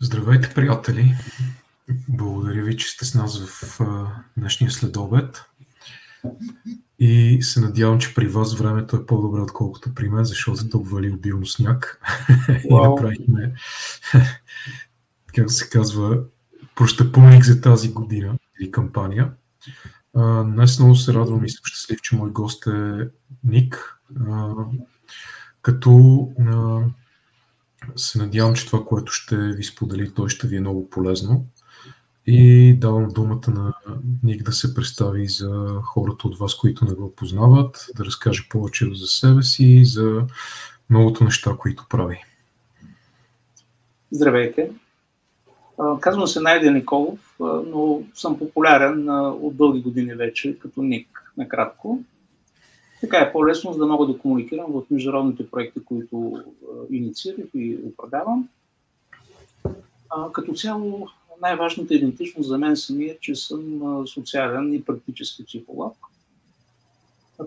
Здравейте, приятели! Благодаря ви, че сте с нас в а, днешния следобед. И се надявам, че при вас времето е по-добре, отколкото при мен, защото тук вали обилно сняг. Wow. и направихме, как се казва, прощепълник за тази година или кампания. А, днес много се радвам и съм щастлив, че мой гост е Ник. А, като се надявам, че това, което ще ви сподели, той ще ви е много полезно. И давам думата на Ник да се представи за хората от вас, които не го познават, да разкаже повече за себе си и за многото неща, които прави. Здравейте! Казвам се Найден Николов, но съм популярен от дълги години вече, като Ник, накратко. Така е по-лесно, за да мога да комуникирам в международните проекти, които инициирах и управлявам. Като цяло, най-важната идентичност за мен самия, че съм социален и практически психолог.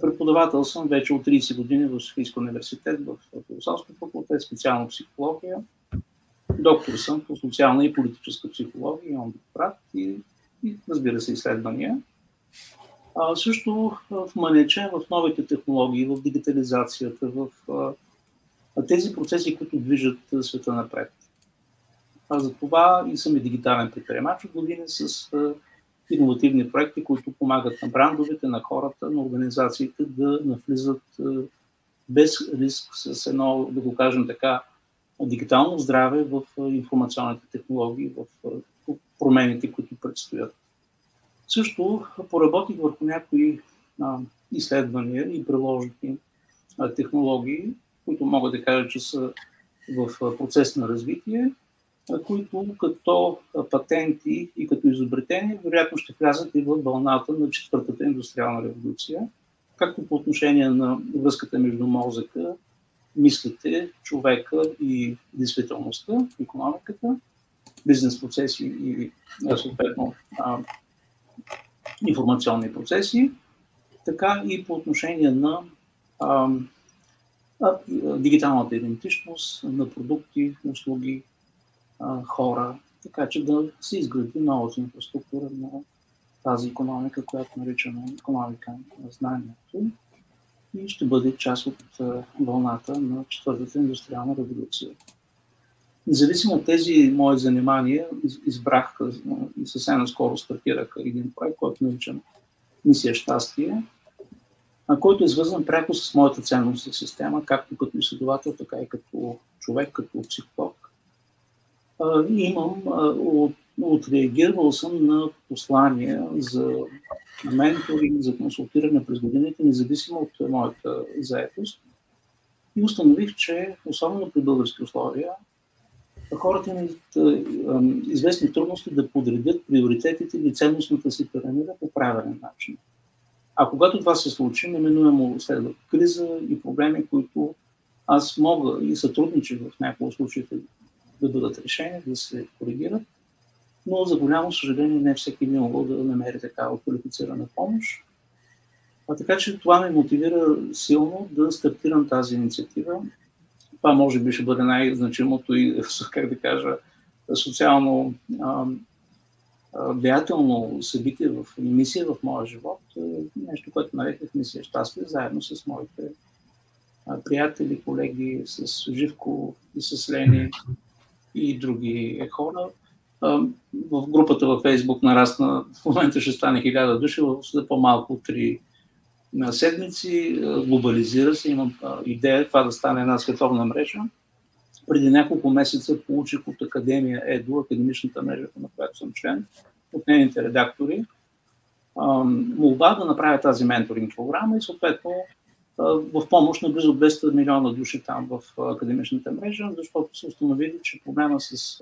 Преподавател съм вече от 30 години в Софийския университет, в философска факултет, специално психология. Доктор съм по социална и политическа психология, имам докторат и, и разбира се изследвания. А, също в манече, в новите технологии, в дигитализацията, в тези процеси, които движат света напред. А за това и съм и дигитален предприемач от години с а, иновативни проекти, които помагат на брандовете, на хората, на организациите да навлизат без риск с едно, да го кажем така, дигитално здраве в информационните технологии, в промените, които предстоят. Също поработих върху някои а, изследвания и приложени а, технологии, които мога да кажа, че са в процес на развитие, а, които като патенти и като изобретения вероятно ще влязат и в вълната на четвъртата индустриална революция, както по отношение на връзката между мозъка, мислите, човека и действителността, економиката, бизнес процеси и съответно информационни процеси, така и по отношение на а, а, дигиталната идентичност на продукти, услуги, а, хора, така че да се изгради новата инфраструктура на тази економика, която наричаме економика на знанието и ще бъде част от вълната на четвъртата индустриална революция. Независимо от тези мои занимания, избрах и съвсем наскоро стартирах един проект, който наричам Мисия щастие, който е свързан пряко с моята ценностна система, както като изследовател, така и като човек, като психолог. И имам, от, отреагирал съм на послания за менторинг, за консултиране през годините, независимо от моята заетост. И установих, че особено при български условия, хората имат известни трудности да подредят приоритетите или ценностната си пирамида по правилен начин. А когато това се случи, неминуемо следва криза и проблеми, които аз мога и сътруднича в някои случаите да бъдат решени, да се коригират, но за голямо съжаление не всеки би могъл да намери такава квалифицирана помощ. А така че това ме мотивира силно да стартирам тази инициатива това може би ще бъде най-значимото и, как да кажа, социално влиятелно събитие в мисия в моя живот. Е нещо, което нареках мисия щастие, заедно с моите приятели, колеги, с Живко и с Лени и други хора. В групата във Фейсбук нарасна, в момента ще стане хиляда души, за по-малко три на седмици, глобализира се, имам идея това да стане една световна мрежа. Преди няколко месеца получих от Академия ЕДО, академичната мрежа, на която съм член, от нейните редактори, молба да направя тази менторинг програма и съответно в помощ на близо 200 милиона души там в академичната мрежа, защото са установили, че проблема с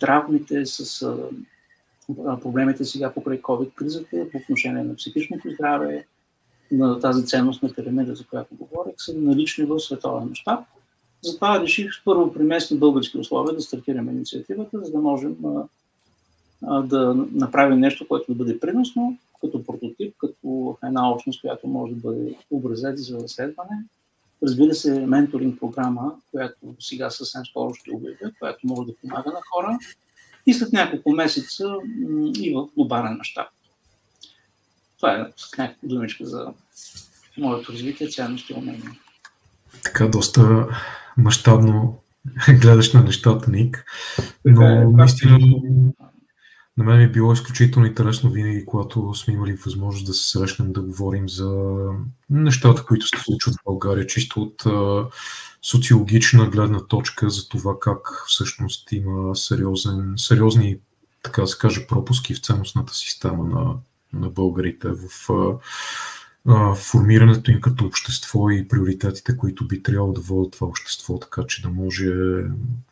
травмите, с проблемите сега покрай COVID-кризата по отношение на психичното здраве, на тази ценност на пирамида, за която говорих, са налични в световен мащаб. Затова реших първо при местни български условия да стартираме инициативата, за да можем а, да направим нещо, което да бъде приносно, като прототип, като една общност, която може да бъде образец за разследване Разбира се, менторинг програма, която сега съвсем скоро ще обявя, която може да помага на хора. И след няколко месеца и в глобален мащаб. Това е с някаква думичка за моето развитие, ценности и умения. Така, доста мащабно гледаш на нещата, Ник. Но е, наистина на мен е било изключително интересно винаги, когато сме имали възможност да се срещнем, да говорим за нещата, които се случват в България, чисто от социологична гледна точка за това как всъщност има сериозен, сериозни, така да се каже, пропуски в ценностната система на, на българите в а, формирането им като общество и приоритетите, които би трябвало да водят това общество, така че да може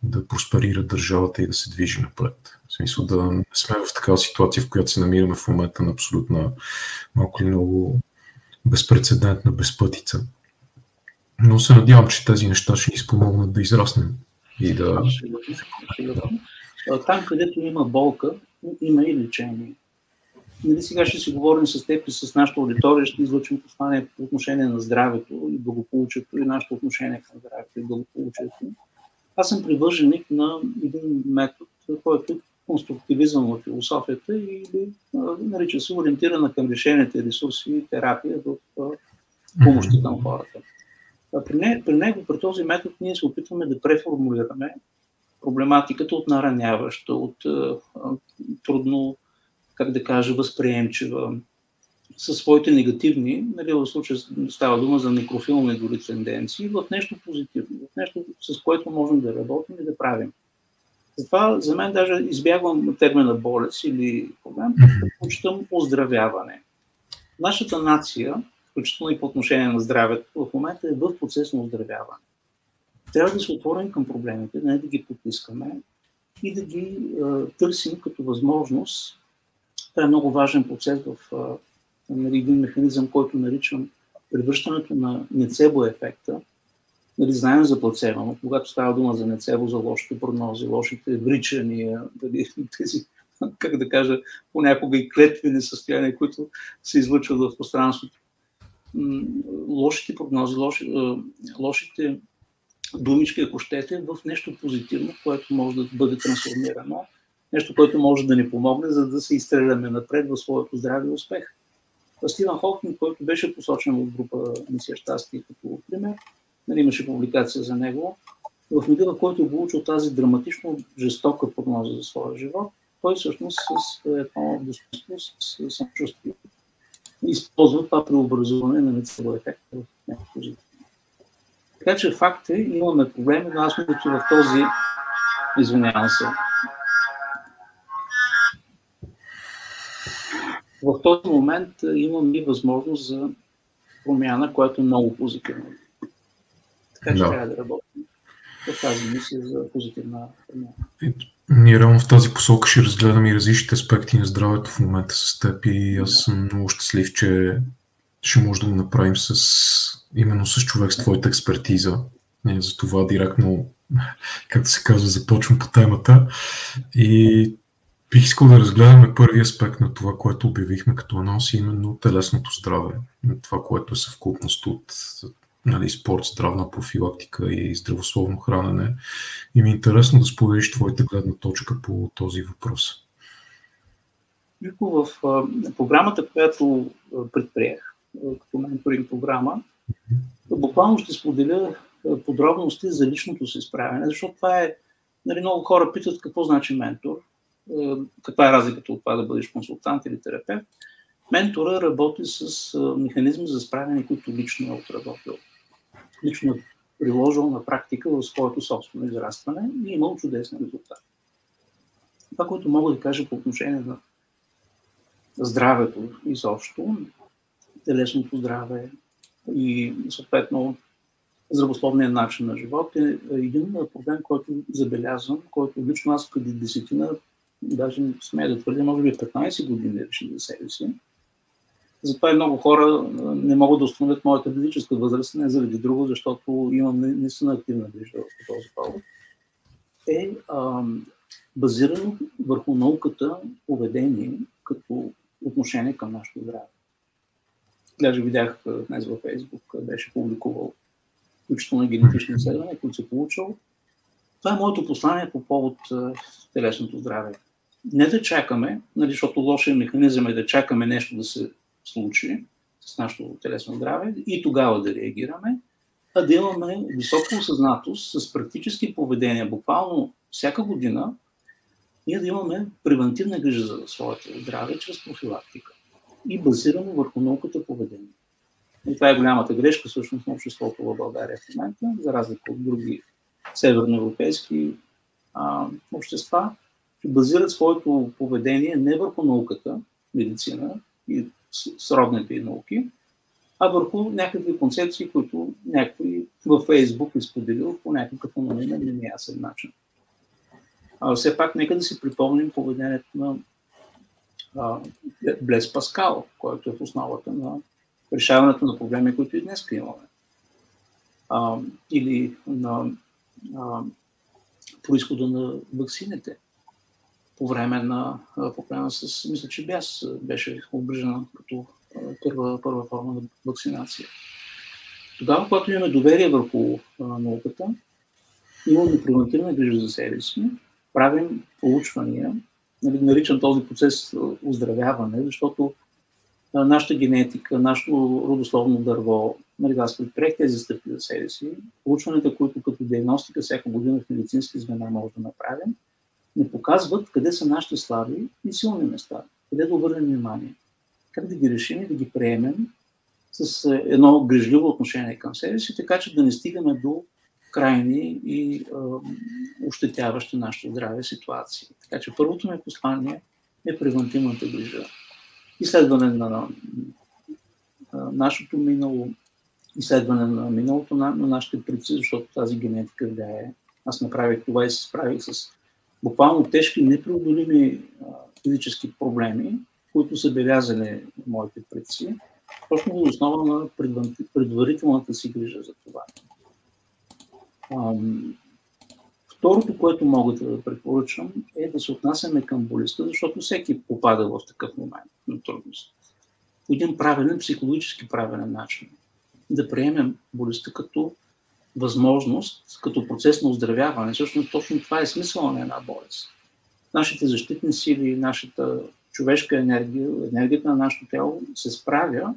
да просперира държавата и да се движи напред. В смисъл да не сме в такава ситуация, в която се намираме в момента на абсолютна малко ли много безпредседентна безпътица. Но се надявам, че тези неща ще ни спомогнат да израснем и да... Там, където има болка, има и лечение. Нали, сега ще си говорим с теб и с нашата аудитория, ще излъчим послание по отношение на здравето и благополучието и нашето отношение към здравето и благополучието. Аз съм привърженик на един метод, който е конструктивизъм в философията или нарича се ориентирана към решенията и ресурси и терапия в помощи към хората. При, не, при него, при този метод, ние се опитваме да преформулираме проблематиката от нараняваща, от трудно как да кажа, възприемчива, със своите негативни, нали, в случая става дума за некрофилни дори тенденции, в нещо позитивно, в нещо, с което можем да работим и да правим. Затова за мен даже избягвам термина болест или проблем, предпочитам оздравяване. Нашата нация, включително и по отношение на здравето, в момента е в процес на оздравяване. Трябва да се отворим към проблемите, не да ги потискаме и да ги е, търсим като възможност това е много важен процес в нали, един механизъм, който наричам превръщането на нецебо ефекта. Нали, знаем за плацебо, но когато става дума за нецебо, за лошите прогнози, лошите вричания, дали, тези, как да кажа, понякога и клетвени състояния, които се излъчват в пространството. Лошите прогнози, лоши, лошите думички, ако щете, в нещо позитивно, което може да бъде трансформирано нещо, което може да ни помогне, за да се изстреляме напред в своето здраве и успех. Стивън Хокинг, който беше посочен в група Мисия щастие като пример, нали, имаше публикация за него, в мига, в който е получил тази драматично жестока прогноза за своя живот, той всъщност с едно достоинство, с самочувствие, използва това преобразуване на нецело ефект в някакво позитивно. Така че факт е, имаме проблеми, но аз мисля, че в този, извинявам се, в този момент имам и възможност за промяна, която е много позитивна. Така че да. трябва да работим в тази мисия за позитивна промяна. Ние реално в тази посока ще разгледаме и различните аспекти на здравето в момента с теб и аз съм много щастлив, че ще може да го направим с, именно с човек с твоята експертиза. За това директно, както се казва, започвам по темата. И Бих искал да разгледаме първи аспект на това, което обявихме като анонс, именно телесното здраве. Това, което е съвкупност от нали, спорт, здравна профилактика и здравословно хранене. И ми е интересно да споделиш твоята гледна точка по този въпрос. в програмата, която предприех, като менторинг програма, буквално ще споделя подробности за личното си справяне, защото това е, нали, много хора питат какво значи ментор каква е разликата от това да бъдеш консултант или терапевт. Ментора работи с механизми за справяне, които лично е отработил. Лично е приложил на практика в своето собствено израстване и е имал чудесни резултати. Това, което мога да кажа по отношение на здравето изобщо, телесното здраве и съответно здравословния начин на живот е един проблем, който забелязвам, който лично аз преди десетина даже смея да твърдя, може би 15 години решили за себе си. Затова и много хора не могат да установят моята физическа възраст, не заради друго, защото имам наистина активна грижа по този повод. Е базирано върху науката поведение като отношение към нашето здраве. Даже видях днес във Фейсбук, беше публикувал включително генетични изследвания, които се получил. Това е моето послание по повод телесното здраве. Не да чакаме, нали, защото лошия механизъм е да чакаме нещо да се случи с нашето телесно здраве и тогава да реагираме, а да имаме висока осъзнатост с практически поведения. Буквално всяка година ние да имаме превентивна грижа за своето здраве чрез профилактика и базирано върху науката поведение. И това е голямата грешка всъщност на обществото в България в момента, за разлика от други северноевропейски а, общества, че базират своето поведение не върху науката, медицина и сродните науки, а върху някакви концепции, които някой във Фейсбук е споделил по някакъв анонимен или неясен начин. А, все пак нека да си припомним поведението на а, Блес Паскал, който е в основата на решаването на проблеми, които и днес имаме. А, или на а, происхода на вакцините. По време на, по време с, мисля, че бяс беше обрежена като първа, първа форма на вакцинация. Тогава, когато имаме доверие върху науката, имаме превентивна грижа за себе си, правим проучвания, нали, наричам този процес оздравяване, защото нашата генетика, нашето родословно дърво, нали, аз предприех тези стъпки за себе си, проучванията, които като диагностика всяка година в медицински звена може да направим, не показват къде са нашите слаби и силни места, къде да обърнем внимание, как да ги решим и да ги приемем с едно грижливо отношение към себе си, така че да не стигаме до крайни и е, ощетяващи нашето здраве ситуации. Така че първото ми послание е превентивната грижа. Изследване на, на, на нашето минало, изследване на миналото на, на нашите предци, защото тази генетика влияе. Аз направих това и се справих с буквално тежки, непреодолими физически проблеми, които са белязани моите предци, точно в основа на предварителната си грижа за това. Второто, което мога да препоръчам, е да се отнасяме към болестта, защото всеки попада в такъв момент на трудност. По един правилен, психологически правилен начин. Да приемем болестта като възможност, като процес на оздравяване. Всъщност точно това е смисъл на една болест. Нашите защитни сили, нашата човешка енергия, енергията на нашето тяло се справя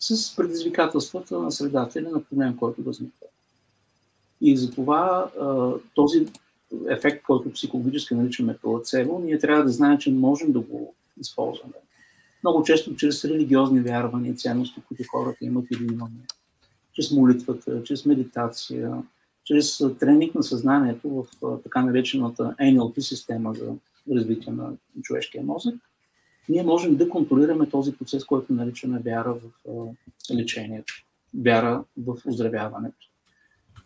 с предизвикателствата на средата или на проблем, който възниква. И затова този ефект, който психологически наричаме плацебо, ние трябва да знаем, че можем да го използваме. Много често чрез религиозни вярвания, ценности, които хората имат или имаме. Чрез молитвата, чрез медитация, чрез тренинг на съзнанието в така наречената NLP система за развитие на човешкия мозък, ние можем да контролираме този процес, който наричаме вяра в лечението, вяра в оздравяването.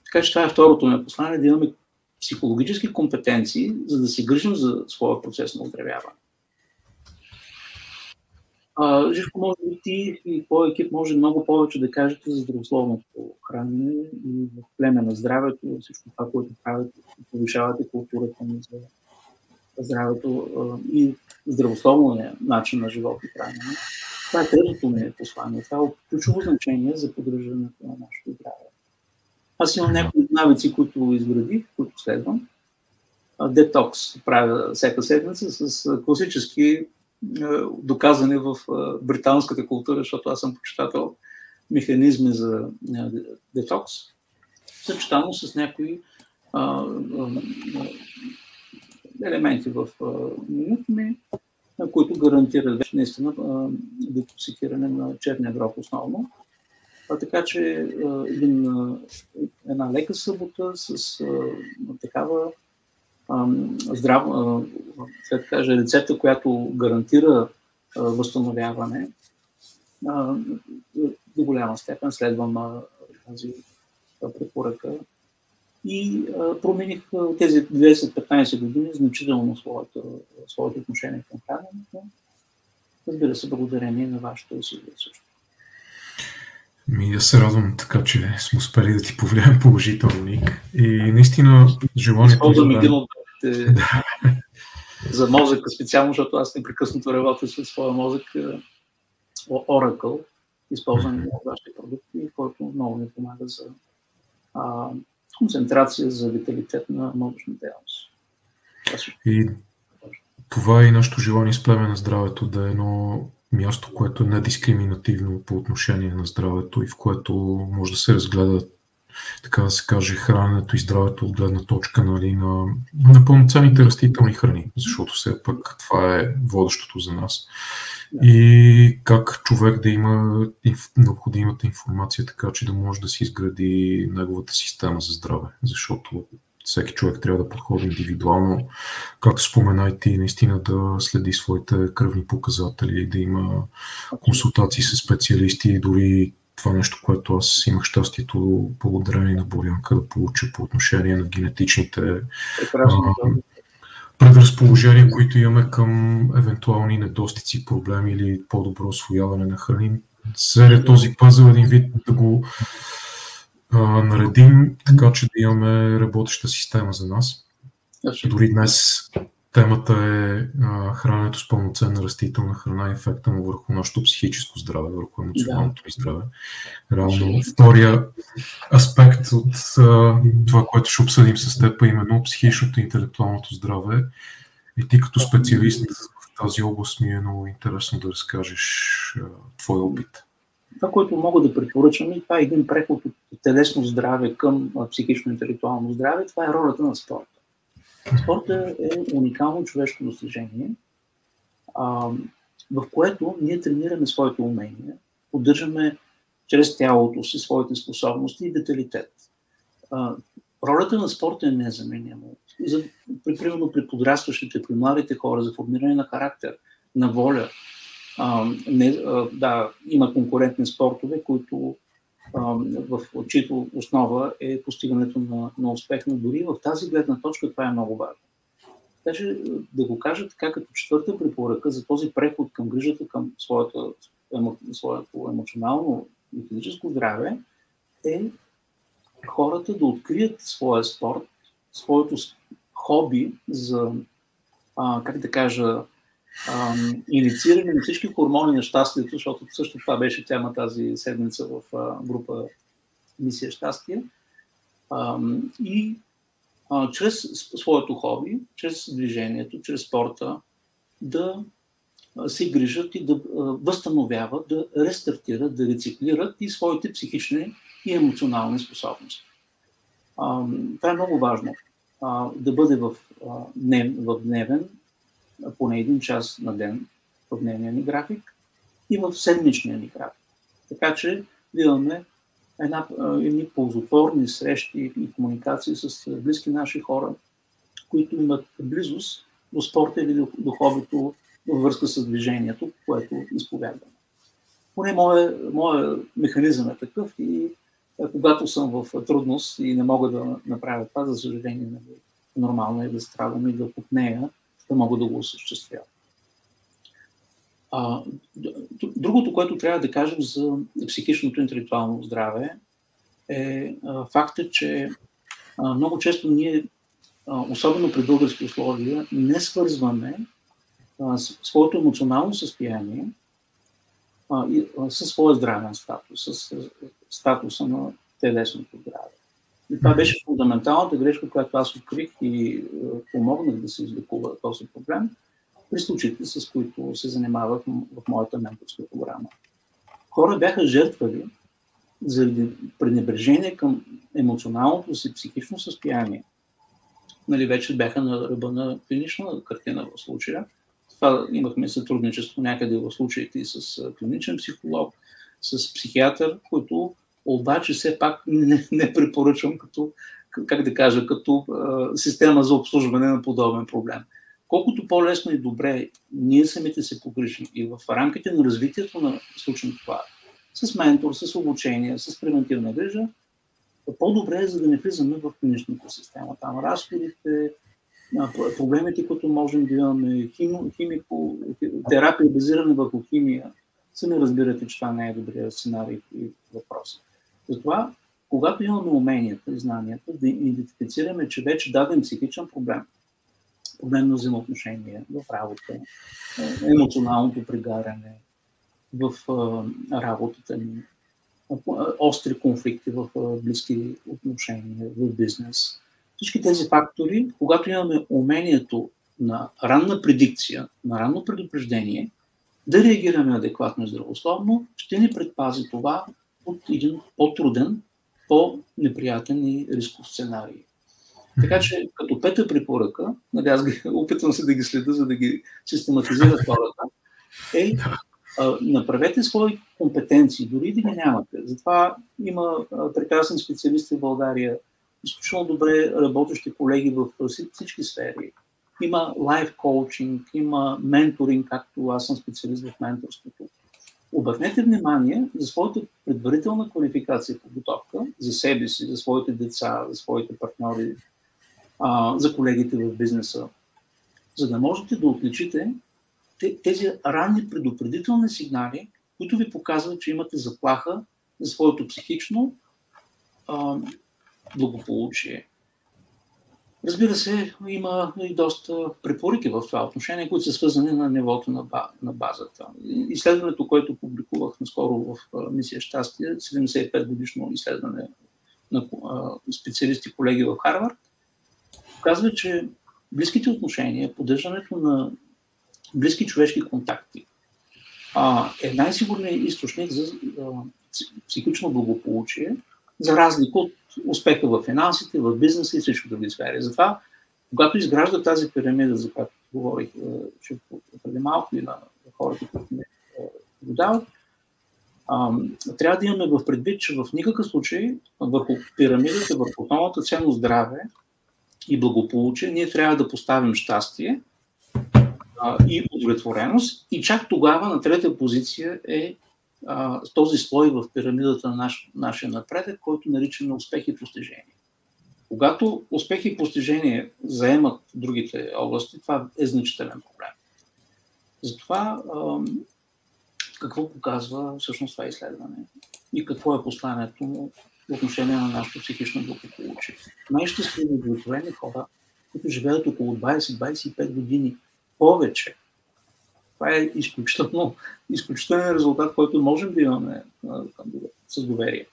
Така че това е второто ми послание, да имаме психологически компетенции, за да си грижим за своя процес на оздравяване. А, Живко, може би ти и твой екип може много повече да кажете за здравословното хранене и в племе на здравето, всичко това, което правите, повишавате културата ни за здравето и здравословния начин на живот и хранене. Това е третото ми послание. Това е ключово значение за поддържането на нашето здраве. Аз имам някои навици, които изградих, които следвам. Детокс правя всяка седмица с класически доказани в британската култура, защото аз съм почитател механизми за детокс, съчетано с някои елементи в менюто които гарантират вече наистина детоксикиране на черния дроб основно. А, така че един, една лека събота с такава да кажа, рецепта, която гарантира възстановяване, до голяма степен следвам тази препоръка и промених тези 10-15 години значително своето, своето отношение към храненето. Разбира се, благодарение на вашето усилие също. Ми да се радвам така, че сме успели да ти повлияем положително, Ник. И наистина желанието... Използвам един от за мозъка специално, защото аз непрекъснато работя със своя мозък Oracle. Използвам от вашите продукти, който много ми помага за а, концентрация за виталитет на мозъчна дейност. И това е и нашето желание с племе на здравето да е едно място, което е недискриминативно по отношение на здравето и в което може да се разгледа така да се каже, храненето и здравето от гледна точка нали, на, на пълноценните растителни храни, защото все пак това е водещото за нас. И как човек да има инф, необходимата информация, така че да може да си изгради неговата система за здраве, защото всеки човек трябва да подходи индивидуално, както спомена и ти, наистина да следи своите кръвни показатели, да има консултации с специалисти, дори това нещо, което аз имах щастието благодарение на Борянка да получа по отношение на генетичните а, предразположения, които имаме към евентуални недостици, проблеми или по-добро освояване на храни. Целият този пъзъл един вид да го а, наредим, така че да имаме работеща система за нас. Дори днес Темата е а, храненето с пълноценна растителна храна и ефекта му върху нашето психическо здраве, върху емоционалното ни здраве. Реално втория аспект от а, това, което ще обсъдим с теб, е именно психичното и интелектуалното здраве. И ти като специалист в тази област ми е много интересно да разкажеш а, твой опит. Това, което мога да препоръчам, и това е един преход от телесно здраве към психично-интелектуално здраве, това е ролята на спорта. Спорта е уникално човешко достижение, в което ние тренираме своите умения, поддържаме чрез тялото си своите способности и деталитет. Ролята на спорта е незаменима. За, при, примерно при подрастващите, при младите хора, за формиране на характер, на воля. А, не, а, да, има конкурентни спортове, които в чието основа е постигането на, на успех, но дори в тази гледна точка това е много важно. Така че да го кажа така като четвърта препоръка за този преход към грижата към своето, своето емоционално и физическо здраве е хората да открият своя спорт, своето хоби за, а, как да кажа, иницииране на всички хормони на щастието, защото също това беше тема тази седмица в група Мисия щастие. И чрез своето хоби, чрез движението, чрез спорта, да се грижат и да възстановяват, да рестартират, да рециклират и своите психични и емоционални способности. Това е много важно. Да бъде в дневен поне един час на ден в дневния ни график и в седмичния ни график. Така че имаме една, едни ползотворни срещи и комуникации с близки наши хора, които имат близост до спорта или до хобито във връзка с движението, което изповядваме. Поне моят моя механизъм е такъв и когато съм в трудност и не мога да направя това, за съжаление, нали, нормално е да страдам и да потнея да могат да го осъществяват. А, другото, което трябва да кажем за психичното интелектуално здраве е а, факта, че а, много често ние, а, особено при български условия, не свързваме а, своето емоционално състояние а, и, а, със своя здравен статус, с статуса на телесното здраве. И това беше фундаменталната грешка, която аз открих и е, помогнах да се излекува този проблем при случаите, с които се занимавах в моята менторска програма. Хора бяха жертвали заради пренебрежение към емоционалното си психично състояние. Нали, вече бяха на ръба на клинична картина в случая. Това имахме сътрудничество някъде в случаите и с клиничен психолог, с психиатър, които обаче все пак не, не препоръчвам като, как да кажа, като а, система за обслужване на подобен проблем. Колкото по-лесно и добре ние самите се погрижим и в рамките на развитието на случим това, с ментор, с обучение, с превентивна грижа, по-добре е, за да не влизаме в клиничната система. Там разходите, проблемите, които можем да имаме, химо, химико, терапия базирана върху химия, сами разбирате, че това не е добрия сценарий и въпрос. Затова, когато имаме уменията и знанията, да идентифицираме, че вече даден психичен проблем, проблем на взаимоотношения в работа, емоционалното пригаряне, в работата ни, остри конфликти в близки отношения, в бизнес. Всички тези фактори, когато имаме умението на ранна предикция, на ранно предупреждение, да реагираме адекватно и здравословно, ще ни предпази това от един по-труден, по-неприятен и рисков сценарий. Така че, като пета препоръка, нали, аз ги, опитвам се да ги следа, за да ги систематизира хората, е а, направете свои компетенции, дори да ги нямате. Затова има а, прекрасни специалисти в България, изключително добре работещи колеги в всички сфери. Има лайф коучинг, има менторинг, както аз съм специалист в менторството. Обърнете внимание за своята предварителна квалификация и подготовка за себе си, за своите деца, за своите партньори, а, за колегите в бизнеса, за да можете да отличите тези ранни предупредителни сигнали, които ви показват, че имате заплаха за своето психично а, благополучие. Разбира се, има и доста препоръки в това отношение, които са свързани на нивото на, базата. Изследването, което публикувах наскоро в Мисия Щастие, 75 годишно изследване на специалисти колеги в Харвард, показва, че близките отношения, поддържането на близки човешки контакти е най-сигурният източник за психично благополучие, за разлика от успеха в финансите, в бизнеса и всички други сфери. Затова, когато изгражда тази пирамида, за която говорих че преди малко и на хората, които ме наблюдават, трябва да имаме в предвид, че в никакъв случай върху пирамидата, върху основната ценно здраве и благополучие, ние трябва да поставим щастие и удовлетвореност. И чак тогава на трета позиция е а, този слой в пирамидата на наш, нашия напредък, който наричаме успех и постижение. Когато успех и постижение заемат другите области, това е значителен проблем. Затова а, какво показва всъщност това изследване и какво е посланието му по отношение на нашето психично благополучие. Най-щастливи удовлетворени хора, които живеят около 20-25 години повече това е изключително, изключителен резултат, който можем да имаме с доверие.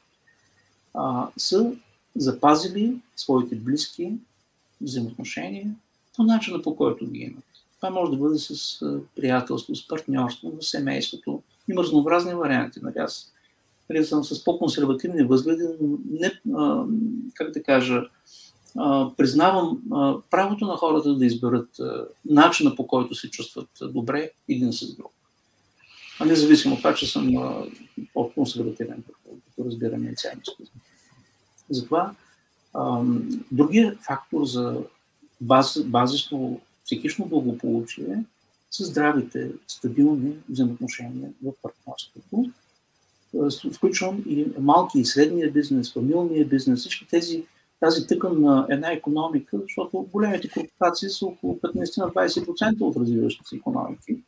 А, са запазили своите близки взаимоотношения по начина по който ги имат. Това може да бъде с приятелство, с партньорство, в семейството. Има разнообразни варианти. Нали? Аз нали, съм с по-консервативни възгледи, не, а, как да кажа, признавам правото на хората да изберат начина по който се чувстват добре един с друг. А независимо от това, че съм по-консервативен, като разбираме и ценности. Затова другият фактор за баз, базисно психично благополучие са здравите, стабилни взаимоотношения в партньорството. Включвам и малки и средния бизнес, фамилния бизнес, всички тези тази тъкан на една економика, защото големите корпорации са около 15-20% от развиващите се економики.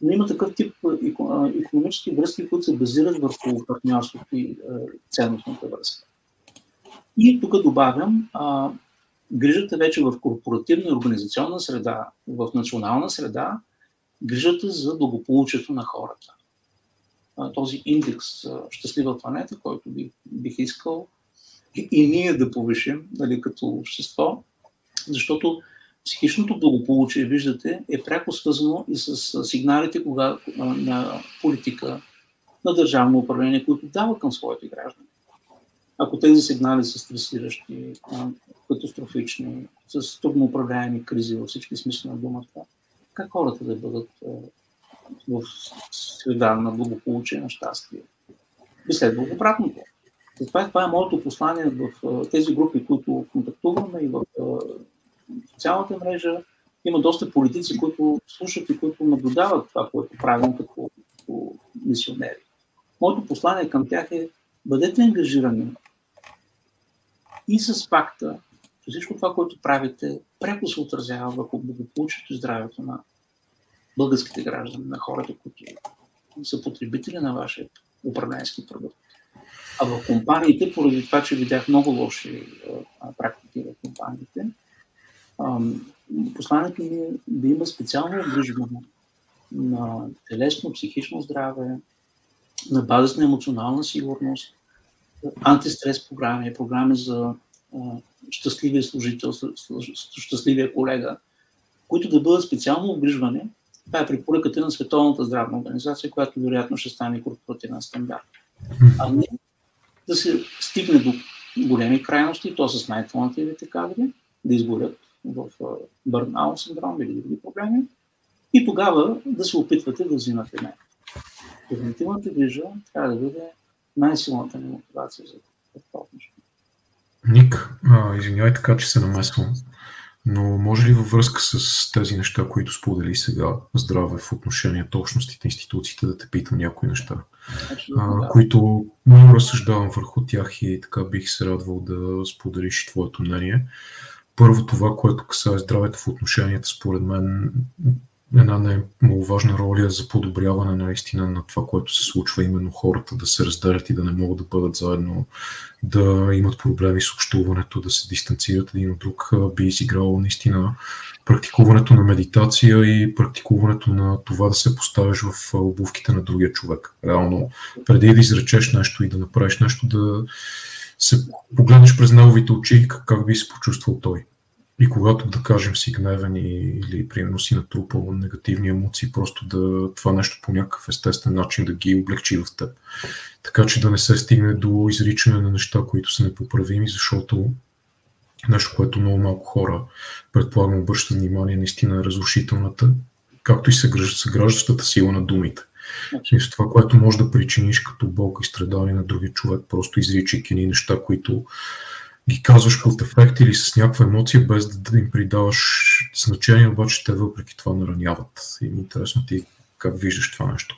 Но има такъв тип економически връзки, които се базират върху партньорството и ценностната връзка. И тук добавям а, грижата вече в корпоративна и организационна среда, в национална среда, грижата за благополучието на хората. А, този индекс Щастлива планета, който бих, бих искал и ние да повишим нали, като общество, защото психичното благополучие, виждате, е пряко свързано и с сигналите кога, на политика, на държавно управление, които дава към своите граждани. Ако тези сигнали са стресиращи, катастрофични, с трудно управляеми кризи във всички смисли на думата, как хората да бъдат в среда на благополучие, на щастие? Би следвало обратното. Затова това е моето послание в тези групи, които контактуваме и в социалната мрежа. Има доста политици, които слушат и които наблюдават това, което правим като, мисионери. Моето послание към тях е бъдете ангажирани и с факта, че всичко това, което правите, пряко се отразява върху благополучието и здравето на българските граждани, на хората, които са потребители на вашия управленски продукт. А в компаниите, поради това, че видях много лоши практики в компаниите, посланието ми е да има специално обгрижване на телесно, психично здраве, на базата на емоционална сигурност, антистрес програми, програми за а, щастливия служител, щастливия колега, които да бъдат специално обгрижвани. Това е препоръката на Световната здравна организация, която вероятно ще стане корпоративен стандарт. А не да се стигне до големи крайности, то с най-талантливите кадри, да изгорят в бърнаут синдром или други проблеми, и тогава да се опитвате да взимате мерки. Превентивната грижа трябва да бъде най-силната ни мотивация за това отношение. Ник, а, извинявай така, че се намесвам, но може ли във връзка с тези неща, които сподели сега, здраве в отношението, общностите, институциите, да те питам някои неща, а, да. които много разсъждавам върху тях и така бих се радвал да споделиш твоето мнение. Първо това, което касае здравето в отношенията, според мен една важна роля за подобряване наистина на това, което се случва, именно хората да се разделят и да не могат да бъдат заедно, да имат проблеми с общуването, да се дистанцират един от друг, би изиграло наистина практикуването на медитация и практикуването на това да се поставиш в обувките на другия човек. Реално, преди да изречеш нещо и да направиш нещо, да се погледнеш през неговите очи, как би се почувствал той. И когато, да кажем, си гневен или примерно си натрупал негативни емоции, просто да това нещо по някакъв естествен начин да ги облегчи в теб. Така че да не се стигне до изричане на неща, които са непоправими, защото нещо, което много малко хора, предполагам, обръщат внимание, наистина е разрушителната, както и съграждащата сила на думите. Смисъл, това, което може да причиниш като болка и страдание на други човек, просто изричайки ни неща, които ги казваш под ефект или с някаква емоция, без да им придаваш значение, обаче те въпреки това нараняват. И ми е интересно ти как виждаш това нещо.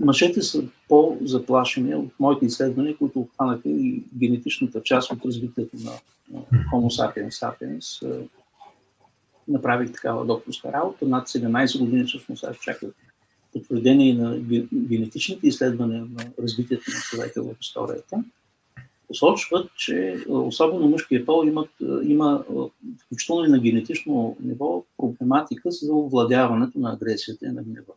Мъжете са по-заплашени от моите изследвания, които обхванаха и генетичната част от развитието на Homo sapiens sapiens. Направих такава докторска работа. Над 17 години всъщност аз чаках потвърдение на генетичните изследвания на развитието на човека в историята, посочват, че особено мъжкият пол имат, има, включително и на генетично ниво, проблематика за овладяването на агресията и на гнева.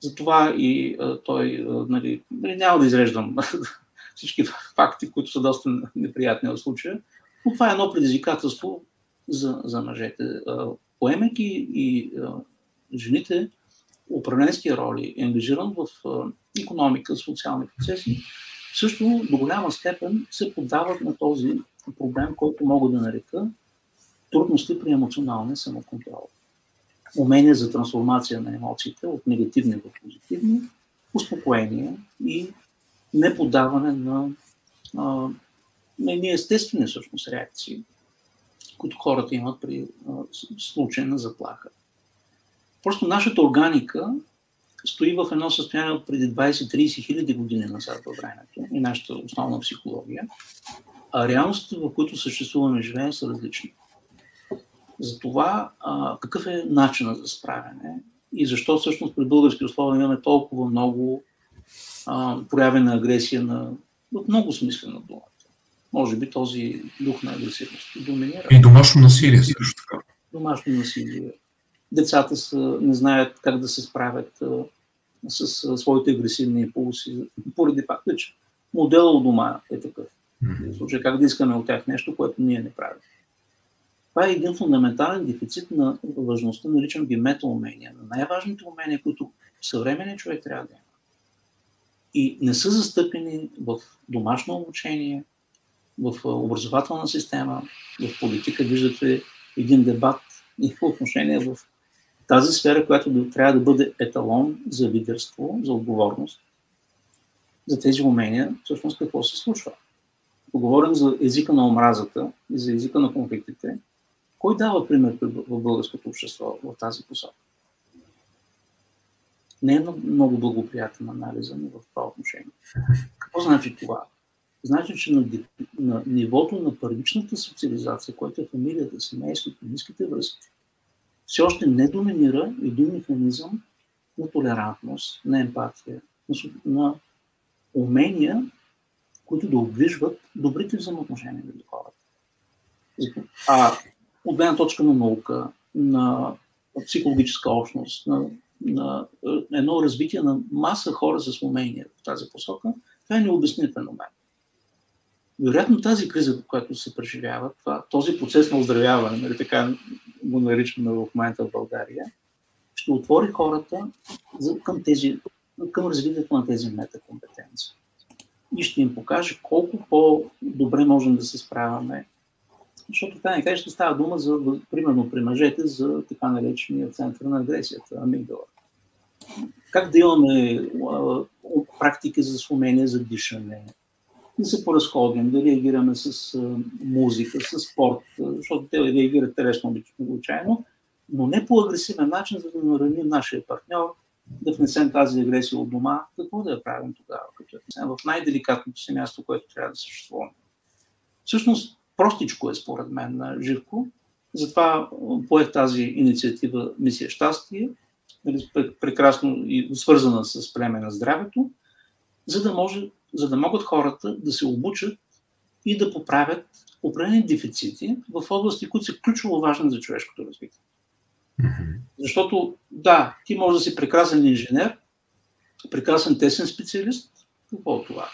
Затова и той, нали, нали, няма да изреждам всички факти, които са доста неприятни в случая, но това е едно предизвикателство за, за мъжете. Поемайки и жените управленски роли, ангажиран в економика, социални процеси, също до голяма степен се поддават на този проблем, който мога да нарека трудности при емоционалния самоконтрол. Умение за трансформация на емоциите от негативни в позитивни, успокоение и неподаване на, а, на естествени всъщност реакции, които хората имат при а, случай на заплаха. Просто нашата органика стои в едно състояние от преди 20-30 хиляди години назад във времето и нашата основна психология, а реалностите, в които съществуваме и живеем, са различни. Затова а, какъв е начинът за справяне и защо всъщност при български условия имаме толкова много а, прояви на агресия на, в много смисъл на думата. Може би този дух на агресивност доминира. И домашно насилие също така. Домашно насилие, децата са, не знаят как да се справят а, с а, своите агресивни импулси, поради факта, че модела у дома е такъв. В случай как да искаме от тях нещо, което ние не правим. Това е един фундаментален дефицит на важността, наричам ги метаумения, на най-важните умения, които съвременният човек трябва да има. И не са застъпени в домашно обучение, в образователна система, в политика. Виждате един дебат и по отношение в тази сфера, която трябва да бъде еталон за лидерство, за отговорност, за тези умения, всъщност какво се случва. Ако говорим за езика на омразата и за езика на конфликтите, кой дава пример в българското общество в тази посока? Не е много благоприятен анализа ни в това отношение. Какво значи това? Значи, че на, на нивото на първичната социализация, което е фамилията, семейството, ниските връзки, все още не доминира един механизъм на толерантност, на емпатия, на, на умения, които да обвижват добрите взаимоотношения между хората. А от гледна точка на наука, на психологическа общност, на на едно развитие на маса хора с умения в тази посока, това е необясним феномен. Вероятно тази криза, която се преживява, това, този процес на оздравяване, нали, така го наричаме в момента в България, ще отвори хората към, тези, към развитието на тези метакомпетенции. И ще им покаже колко по-добре можем да се справяме. Защото така не ще става дума за, примерно при мъжете, за така наречения център на агресията, амигдала. Как да имаме а, практики за умение за дишане, да се поразходим, да реагираме с музика, с спорт, защото те реагират телесно обичайно, но не по агресивен начин, за да нараним нашия партньор, да внесем тази агресия от дома. Какво да я правим тогава, като я в най-деликатното си място, което трябва да съществува? Всъщност, простичко е според мен на Живко. Затова поех тази инициатива Мисия щастие, нали, прекрасно и свързана с племе на здравето, за да, може, за да могат хората да се обучат и да поправят определени дефицити в области, които са ключово важни за човешкото развитие. Защото, да, ти може да си прекрасен инженер, прекрасен тесен специалист. Какво е това?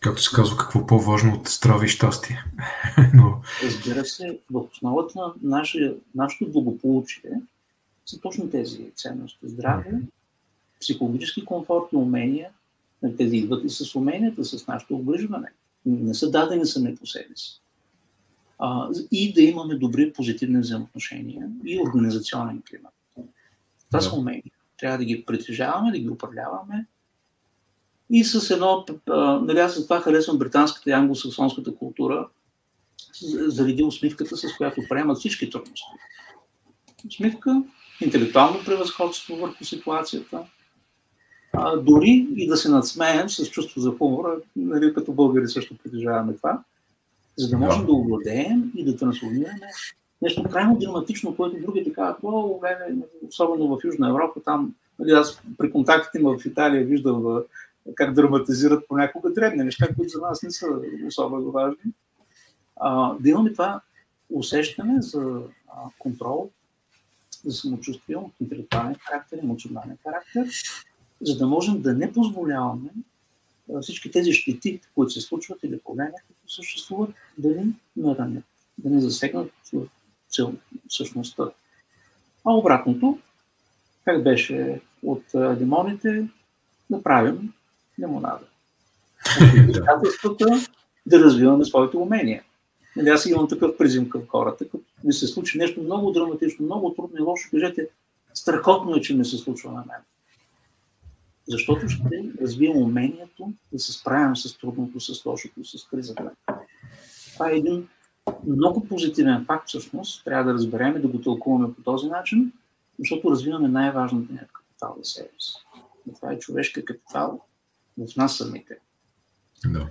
Както се казва, какво по-важно от здраве и щастие. Но... Разбира се, в основата на наше, нашето благополучие са точно тези ценности. Здраве, психологически комфорт и умения. Тези идват и с уменията, с нашето обгрижване. Не са дадени сами по себе си а, и да имаме добри позитивни взаимоотношения и организационен климат. Това са умения. Трябва да ги притежаваме, да ги управляваме. И с едно, нали аз за това харесвам британската и англосаксонската култура, заради усмивката, с която приемат всички трудности. Усмивка, интелектуално превъзходство върху ситуацията, а, дори и да се надсмеем с чувство за хумора, нали, като българи също притежаваме това, за да можем да, да овладеем и да трансформираме нещо крайно драматично, което другите казват, о, особено в Южна Европа, там, нали, аз при контактите ми в Италия виждам как драматизират понякога дребни неща, които за нас не са особено важни. А, да имаме това усещане за а, контрол, за самочувствие от интелектуален характер, емоционален характер, за да можем да не позволяваме всички тези щети, които се случват или проблеми, които съществуват, да ни наранят, да ни засегнат цел, същността. А обратното, как беше от лимоните, да правим лимонада. Да развиваме своите умения. Нали, аз имам такъв призим към хората, като ми се случи нещо много драматично, много трудно и лошо, кажете, страхотно е, че ми се случва на мен. Защото ще развием умението да се справим с трудното, с лошото, с кризата. Това е един много позитивен факт, всъщност. Трябва да разберем и да го тълкуваме по този начин, защото развиваме най-важната ни капитал за себе си. Това е човешка капитал в нас самите. Да.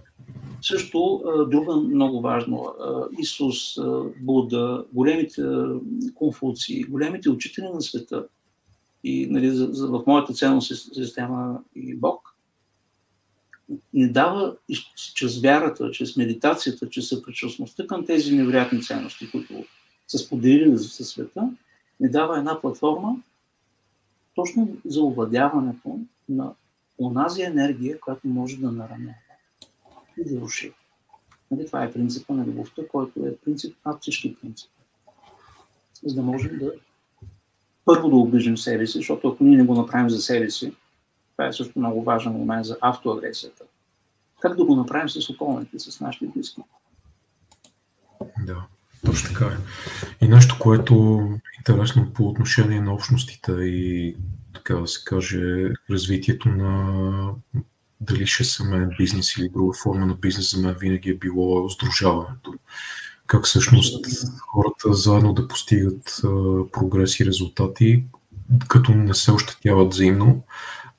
Също друга много важно, Исус, Буда, големите конфуции, големите учители на света, и нали, за, за, в моята ценност система и Бог, ни дава чрез вярата, чрез медитацията, чрез съпричастността към тези невероятни ценности, които са споделили със света, ни дава една платформа точно за овладяването на онази енергия, която може да наранява и да руши. Нали, това е принципа на любовта, който е принцип над всички принципи. За да можем да първо да обижим себе си, защото ако ние не го направим за себе си, това е също много важен момент за автоагресията. Как да го направим с околните, с нашите близки? Да, точно така е. И нещо, което е интересно по отношение на общностите и така да се каже, развитието на дали ще семейен бизнес или друга форма на бизнес, за мен винаги е било сдружаването как всъщност хората заедно да постигат прогрес и резултати, като не се ощетяват взаимно,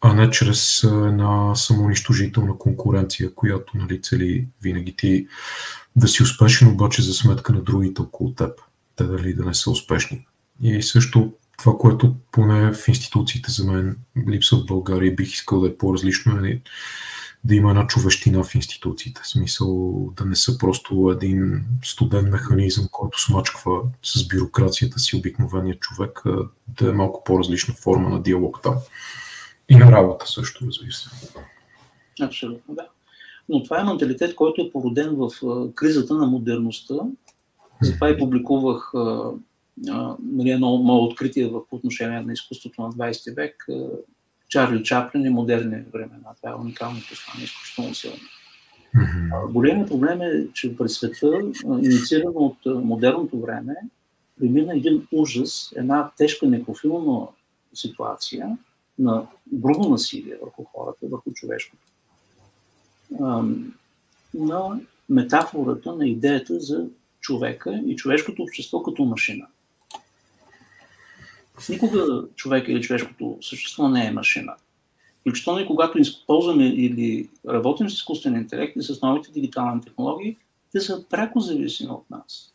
а не чрез една самоунищожителна конкуренция, която нали, цели винаги ти да си успешен, обаче за сметка на другите около теб, те дали да не са успешни. И също това, което поне в институциите за мен липсва в България, бих искал да е по-различно, е да има една човещина в институциите. В смисъл да не са просто един студен механизъм, който смачква с бюрокрацията си обикновения човек, да е малко по-различна форма на диалог там. И на работа също, разбира се. Абсолютно, да. Но това е менталитет, който е породен в кризата на модерността. Затова и публикувах нали, едно мое откритие в отношение на изкуството на 20 век. Чарли Чаплин и модерни времена. Това е уникално послание, изключително силно. Mm-hmm. Големият проблем е, че през света, инициирано от модерното време, премина един ужас, една тежка некрофилна ситуация на грубо насилие върху хората, върху човешкото. На метафората на идеята за човека и човешкото общество като машина. Никога човек или човешкото същество не е машина. Включително и когато използваме или работим с изкуствен интелект и с новите дигитални технологии, те са пряко зависими от нас.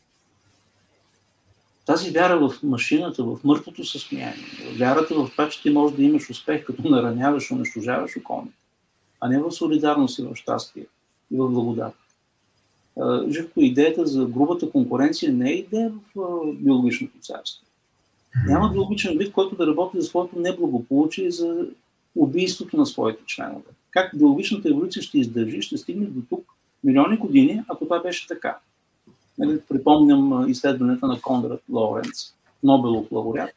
Тази вяра в машината, в мъртвото състояние, вярата в това, че ти можеш да имаш успех, като нараняваш, унищожаваш околните, а не в солидарност и в щастие и в благодат. Живко, идеята за грубата конкуренция не е идея в биологичното царство. Няма биологичен вид, който да работи за своето неблагополучие и за убийството на своите членове. Как биологичната еволюция ще издържи, ще стигне до тук милиони години, ако това беше така. Нали, припомням изследването на Конрад Лоренц, Нобелов лауреат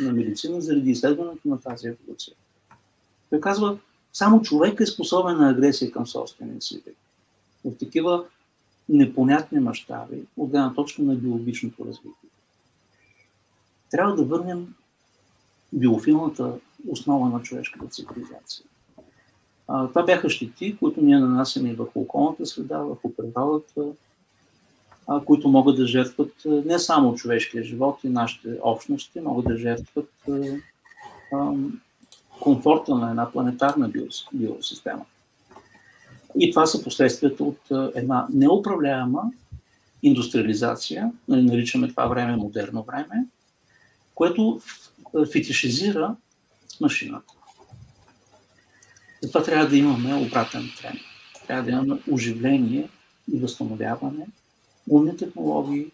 на медицина, заради изследването на тази еволюция. Той казва, само човек е способен на агресия към собствения си вид. В такива непонятни мащаби, от гледна точка на биологичното развитие трябва да върнем биофилната основа на човешката цивилизация. А, това бяха щети, които ние нанасяме върху околната среда, върху природата, а, които могат да жертват не само човешкия живот и нашите общности, могат да жертват а, а, комфорта на една планетарна биосистема. И това са последствията от една неуправляема индустриализация, нали, наричаме това време модерно време, което фетишизира машината. Затова трябва да имаме обратен тренд. Трябва да имаме оживление и възстановяване, умни технологии,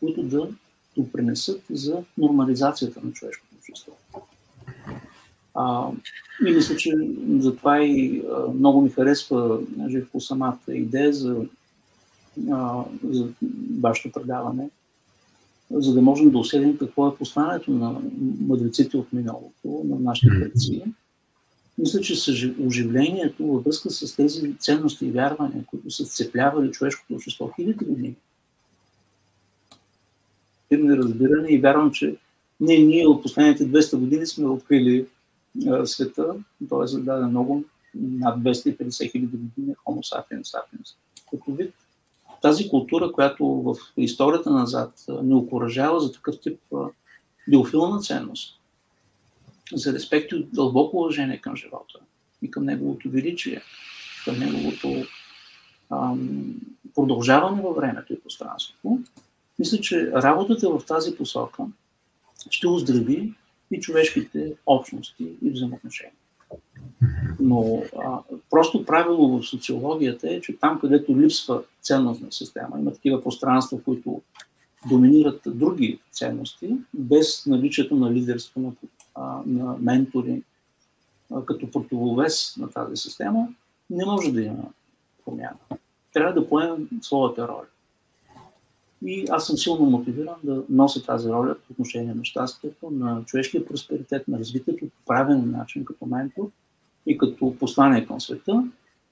които да допринесат за нормализацията на човешкото общество. А, и мисля, че затова и а, много ми харесва Живко самата идея за, а, за вашето предаване, за да можем да усетим какво е посланието на мъдреците от миналото, на нашите предци. Мисля, че оживлението във връзка с тези ценности и вярвания, които са сцеплявали човешкото общество хиляди години, е разбиране и вярвам, че не ние от последните 200 години сме открили а, света, т.е. за даде много, над 250 хиляди години Homo sapiens sapiens. Като вид тази култура, която в историята назад ни окоръжава за такъв тип биофилна ценност, за респект и дълбоко уважение към живота и към неговото величие, към неговото ам, продължаване във времето и пространството, мисля, че работата в тази посока ще оздрави и човешките общности и взаимоотношения. Но а, просто правило в социологията е, че там, където липсва ценностна система, има такива пространства, които доминират други ценности, без наличието на лидерство, на, на ментори, а, като противовес на тази система, не може да има промяна. Трябва да поемем своята роля. И аз съм силно мотивиран да нося тази роля по отношение на щастието, на човешкия просперитет, на развитието по правилен начин като ментор и като послание към света,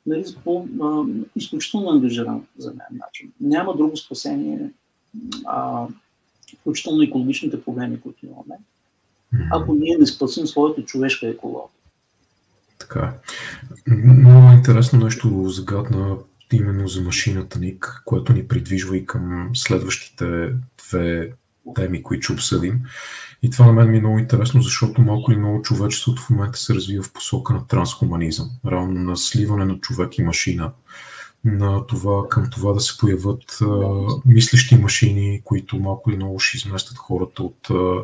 нали, по а, изключително ангажиран за мен начин. Няма друго спасение, а, включително екологичните проблеми, които имаме, ако ние не спасим своята човешка екология. Така. Много интересно нещо загадна именно за машината ник, което ни придвижва и към следващите две теми, които ще обсъдим. И това на мен ми е много интересно, защото малко или много човечеството в момента се развива в посока на трансхуманизъм, равно на сливане на човек и машина, на това, към това да се появят а, мислещи машини, които малко или много ще изместят хората от а,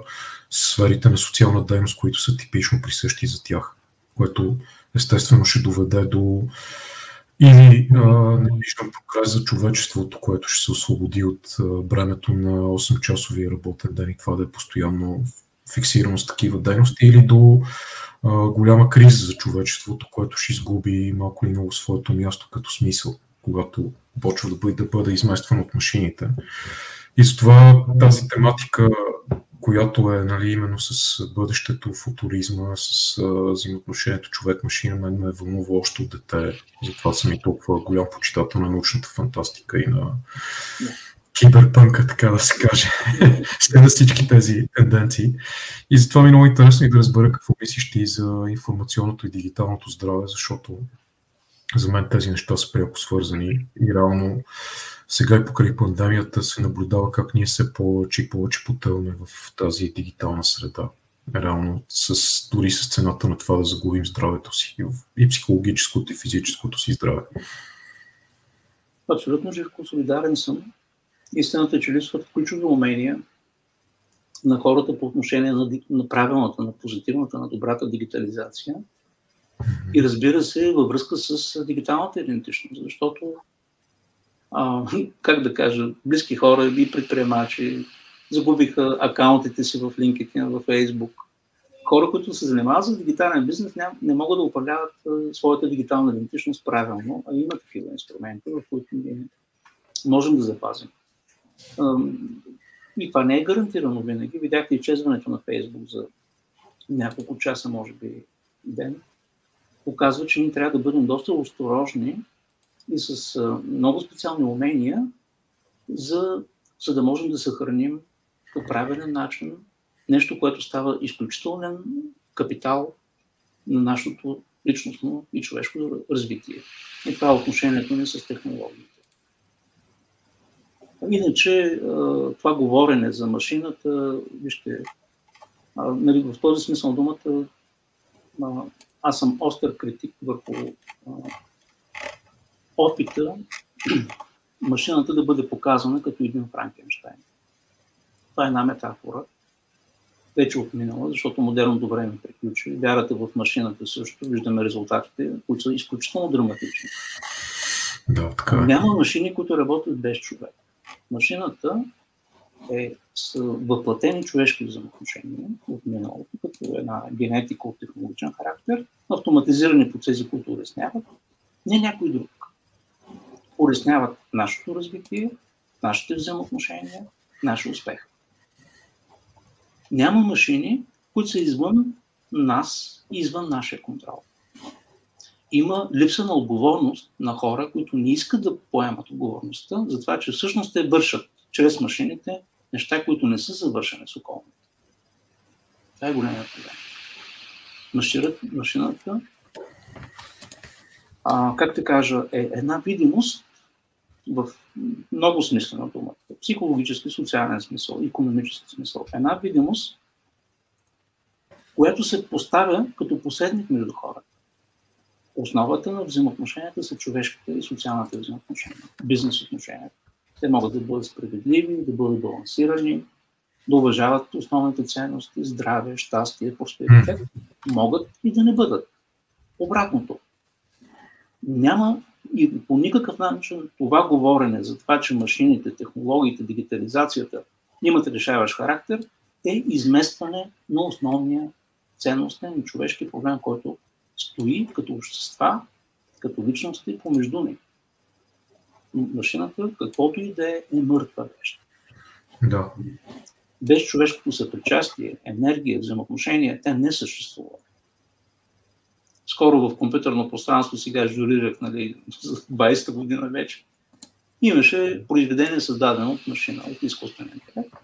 сферите на социална дейност, които са типично присъщи за тях, което естествено ще доведе до или а, не виждам прогрес за човечеството, което ще се освободи от бремето на 8-часовия работен ден и това да е постоянно фиксирано с такива дейности, или до а, голяма криза за човечеството, което ще изгуби малко или много своето място като смисъл, когато почва да бъде, да бъде изместван от машините. И с това тази тематика която е нали, именно с бъдещето, футуризма, с а, взаимоотношението човек-машина, мен ме вълнува още от дете. Затова съм и толкова голям почитател на научната фантастика и на киберпънка, така да се каже, след всички тези тенденции. И затова ми е много интересно и да разбера какво мислиш ти за информационното и дигиталното здраве, защото за мен тези неща са пряко свързани и реално сега и покрай пандемията се наблюдава как ние все повече и повече потълне в тази дигитална среда. Реално, с, дори с цената на това да загубим здравето си и психологическото и физическото си здраве. Абсолютно живко солидарен съм. Истината е, че липсват ключови умения на хората по отношение на, на правилната, на позитивната, на добрата дигитализация. И разбира се, във връзка с дигиталната идентичност, защото а, как да кажа, близки хора и предприемачи, загубиха акаунтите си в LinkedIn, в Facebook. Хора, които се занимават с дигитален бизнес, не, не могат да управляват своята дигитална идентичност правилно, а има такива инструменти, в които ние можем да запазим. И това не е гарантирано винаги. Видяхте изчезването на Facebook за няколко часа, може би ден. Показва, че ние трябва да бъдем доста осторожни и с много специални умения, за, за да можем да съхраним по правилен начин нещо, което става изключителен капитал на нашето личностно и човешко развитие. И това е отношението ни с технологиите. Иначе това говорене за машината, вижте, нали, в този смисъл думата, аз съм остър критик върху опита машината да бъде показана като един Франкенштайн. Това е една метафора, вече отминала, защото модерното време приключи. Вярата в машината също, виждаме резултатите, които са изключително драматични. Да, така е. Няма машини, които работят без човек. Машината е с въплатени човешки взаимоотношения от миналото, като една генетика от технологичен характер, автоматизирани процеси, които улесняват, не някой друг улесняват нашето развитие, нашите взаимоотношения, нашия успех. Няма машини, които са извън нас и извън нашия контрол. Има липса на отговорност на хора, които не искат да поемат отговорността за това, че всъщност те вършат чрез машините неща, които не са завършени с околните. Това е големият проблем. Машината, машината а, как да кажа, е една видимост в много смисъл на думата. Психологически, социален смисъл, економически смисъл. Една видимост, която се поставя като посредник между хората. Основата на взаимоотношенията са човешките и социалните взаимоотношения, бизнес отношенията. Те могат да бъдат справедливи, да бъдат балансирани, да уважават основните ценности, здраве, щастие, просперитет. Могат и да не бъдат. Обратното. Няма и по никакъв начин това говорене за това, че машините, технологиите, дигитализацията имат решаващ характер, е изместване на основния ценностен и човешки проблем, който стои като общества, като личности помежду ни. Машината, каквото и да е, е мъртва вещ. Да. Без човешкото съпричастие, енергия, взаимоотношения, те не съществуват скоро в компютърно пространство, сега журирах нали, за 20-та година вече, имаше произведение създадено от машина, от изкуствен интелект.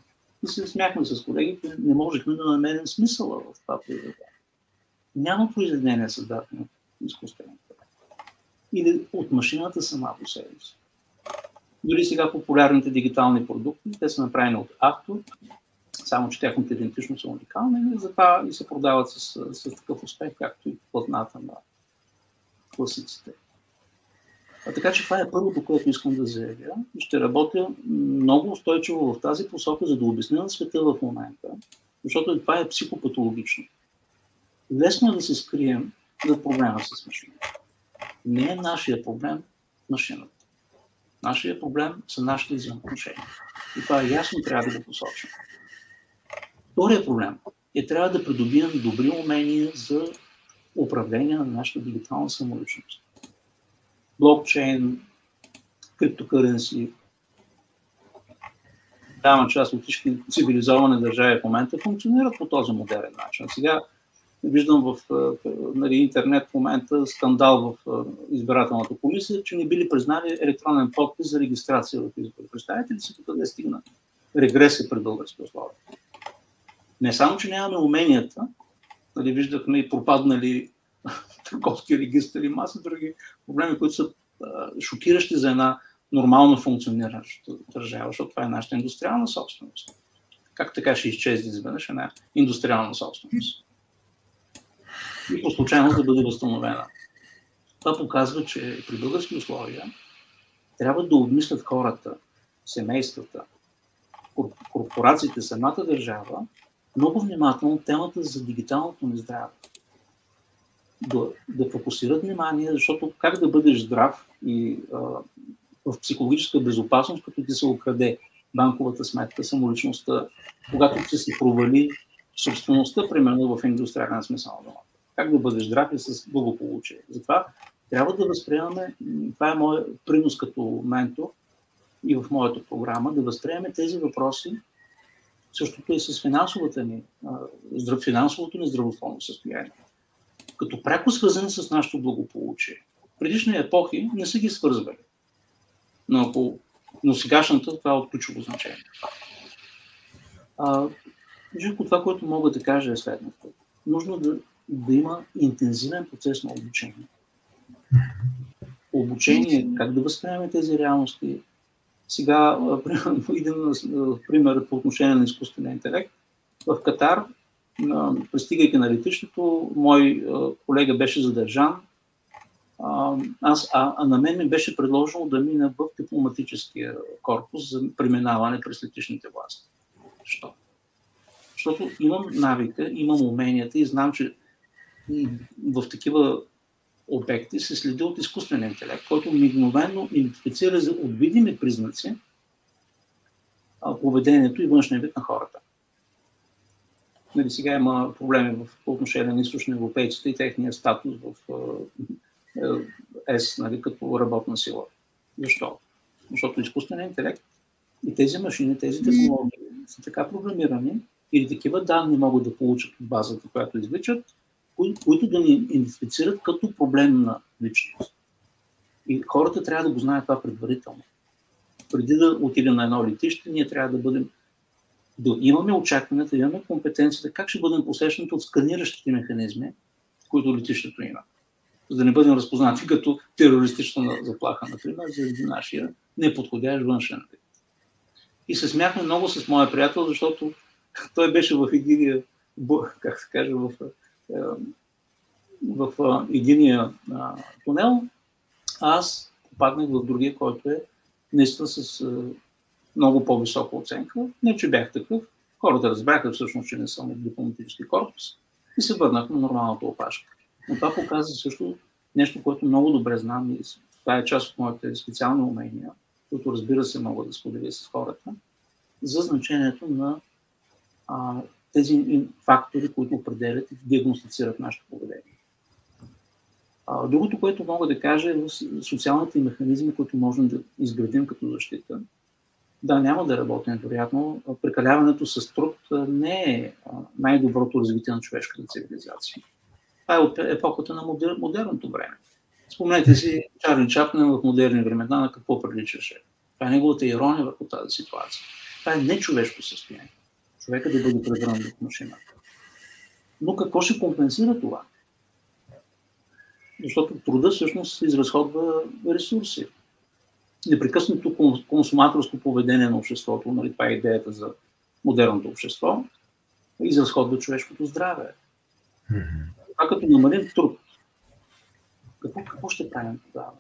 И се смяхме с колегите, не можехме да намерим смисъла в това произведение. Няма произведение създадено от изкуствен интелект. Или от машината сама по себе си. Дори сега популярните дигитални продукти, те са направени от автор, само че тяхната идентичност е уникална и затова и се продават с, с такъв успех, както и платната на класиците. А така че това е първото, което искам да заявя. Ще работя много устойчиво в тази посока, за да обясня на света в момента, защото това е психопатологично. Лесно е да се скрием за проблема с машината. Не е нашия проблем машината. Нашия проблем са нашите взаимоотношения. И това е ясно трябва да го посочим. Втория проблем е трябва да придобием добри умения за управление на нашата дигитална самоличност. Блокчейн, криптокъренси, голяма част от всички цивилизовани държави в момента функционират по този модерен начин. Сега виждам в нали, интернет в момента скандал в избирателната комисия, че не били признали електронен подпис за регистрация в избори. Представете ли си къде стигна регресия при български условия? Не само, че нямаме уменията, нали, виждахме и пропаднали търговски регистри и маса други проблеми, които са шокиращи за една нормално функционираща държава, защото това е нашата индустриална собственост. Как така ще изчезне изведнъж една индустриална собственост? И по случайност да бъде възстановена. Това показва, че при български условия трябва да обмислят хората, семействата, корпорациите, самата държава, много внимателно темата за дигиталното ни здраве. Да, да фокусират внимание, защото как да бъдеш здрав и а, в психологическа безопасност, като ти се украде банковата сметка, самоличността, когато ти се провали собствеността, примерно в индустриален смисъл на Как да бъдеш здрав и с благополучие. Затова трябва да възприемаме, това е моят принос като ментор и в моята програма, да възприемаме тези въпроси, същото и с финансовата ни, финансовото ни здравословно състояние. Като пряко свързани с нашето благополучие. Предишни епохи не са ги свързвали. Но, ако, но сегашната това е от ключово значение. А, Живко, това, което мога да кажа е следното. Нужно да, да има интензивен процес на обучение. Обучение, как да възприемем тези реалности. Сега, примерно, един пример по отношение на изкуствения интелект. В Катар, пристигайки на летището, мой колега беше задържан аз, а, а на мен ми беше предложено да мина в дипломатическия корпус за преминаване през летишните власти. Защо? Защото имам навика, имам уменията и знам, че в такива обекти се следи от изкуствен интелект, който мигновено идентифицира за отвидими признаци поведението и външния вид на хората. Нали, сега има проблеми в, отношение на източно европейците и техния статус в ЕС нали, като работна сила. Защо? Защото изкуственият интелект и тези машини, тези технологии са така програмирани или такива данни могат да получат от базата, която извличат, кои, които да ни идентифицират като проблем на личност. И хората трябва да го знаят това предварително. Преди да отидем на едно летище, ние трябва да бъдем да имаме очакването, да имаме компетенцията, как ще бъдем посрещнати от сканиращите механизми, които летището има за да не бъдем разпознати като терористична заплаха, например, заради нашия неподходящ външен вид. И се смяхме много с моя приятел, защото той беше в единия, как се каже, в, в, в единия тунел, аз попаднах в другия, който е наистина с е, много по-висока оценка. Не, че бях такъв. Хората разбраха всъщност, че не съм от дипломатически корпус и се върнах на нормалната опашка. Но това показва също нещо, което много добре знам и това е част от моите специални умения, които разбира се мога да споделя с хората, за значението на а, тези фактори, които определят и диагностицират нашето поведение. Другото, което мога да кажа е социалните механизми, които можем да изградим като защита. Да, няма да работим, вероятно. Прекаляването с труд не е най-доброто развитие на човешката цивилизация. Това е от епохата на модер, модерното време. Спомнете си Чарли Чаплин в модерни времена на какво приличаше. Това е неговата ирония върху тази ситуация. Това е нечовешко състояние. Човека да бъде превърнат в машина. Но какво ще компенсира това? Защото труда всъщност изразходва ресурси. Непрекъснато консуматорско поведение на обществото, нали, това е идеята за модерното общество, изразходва човешкото здраве. Това като намалим труд, какво, какво ще правим тогава?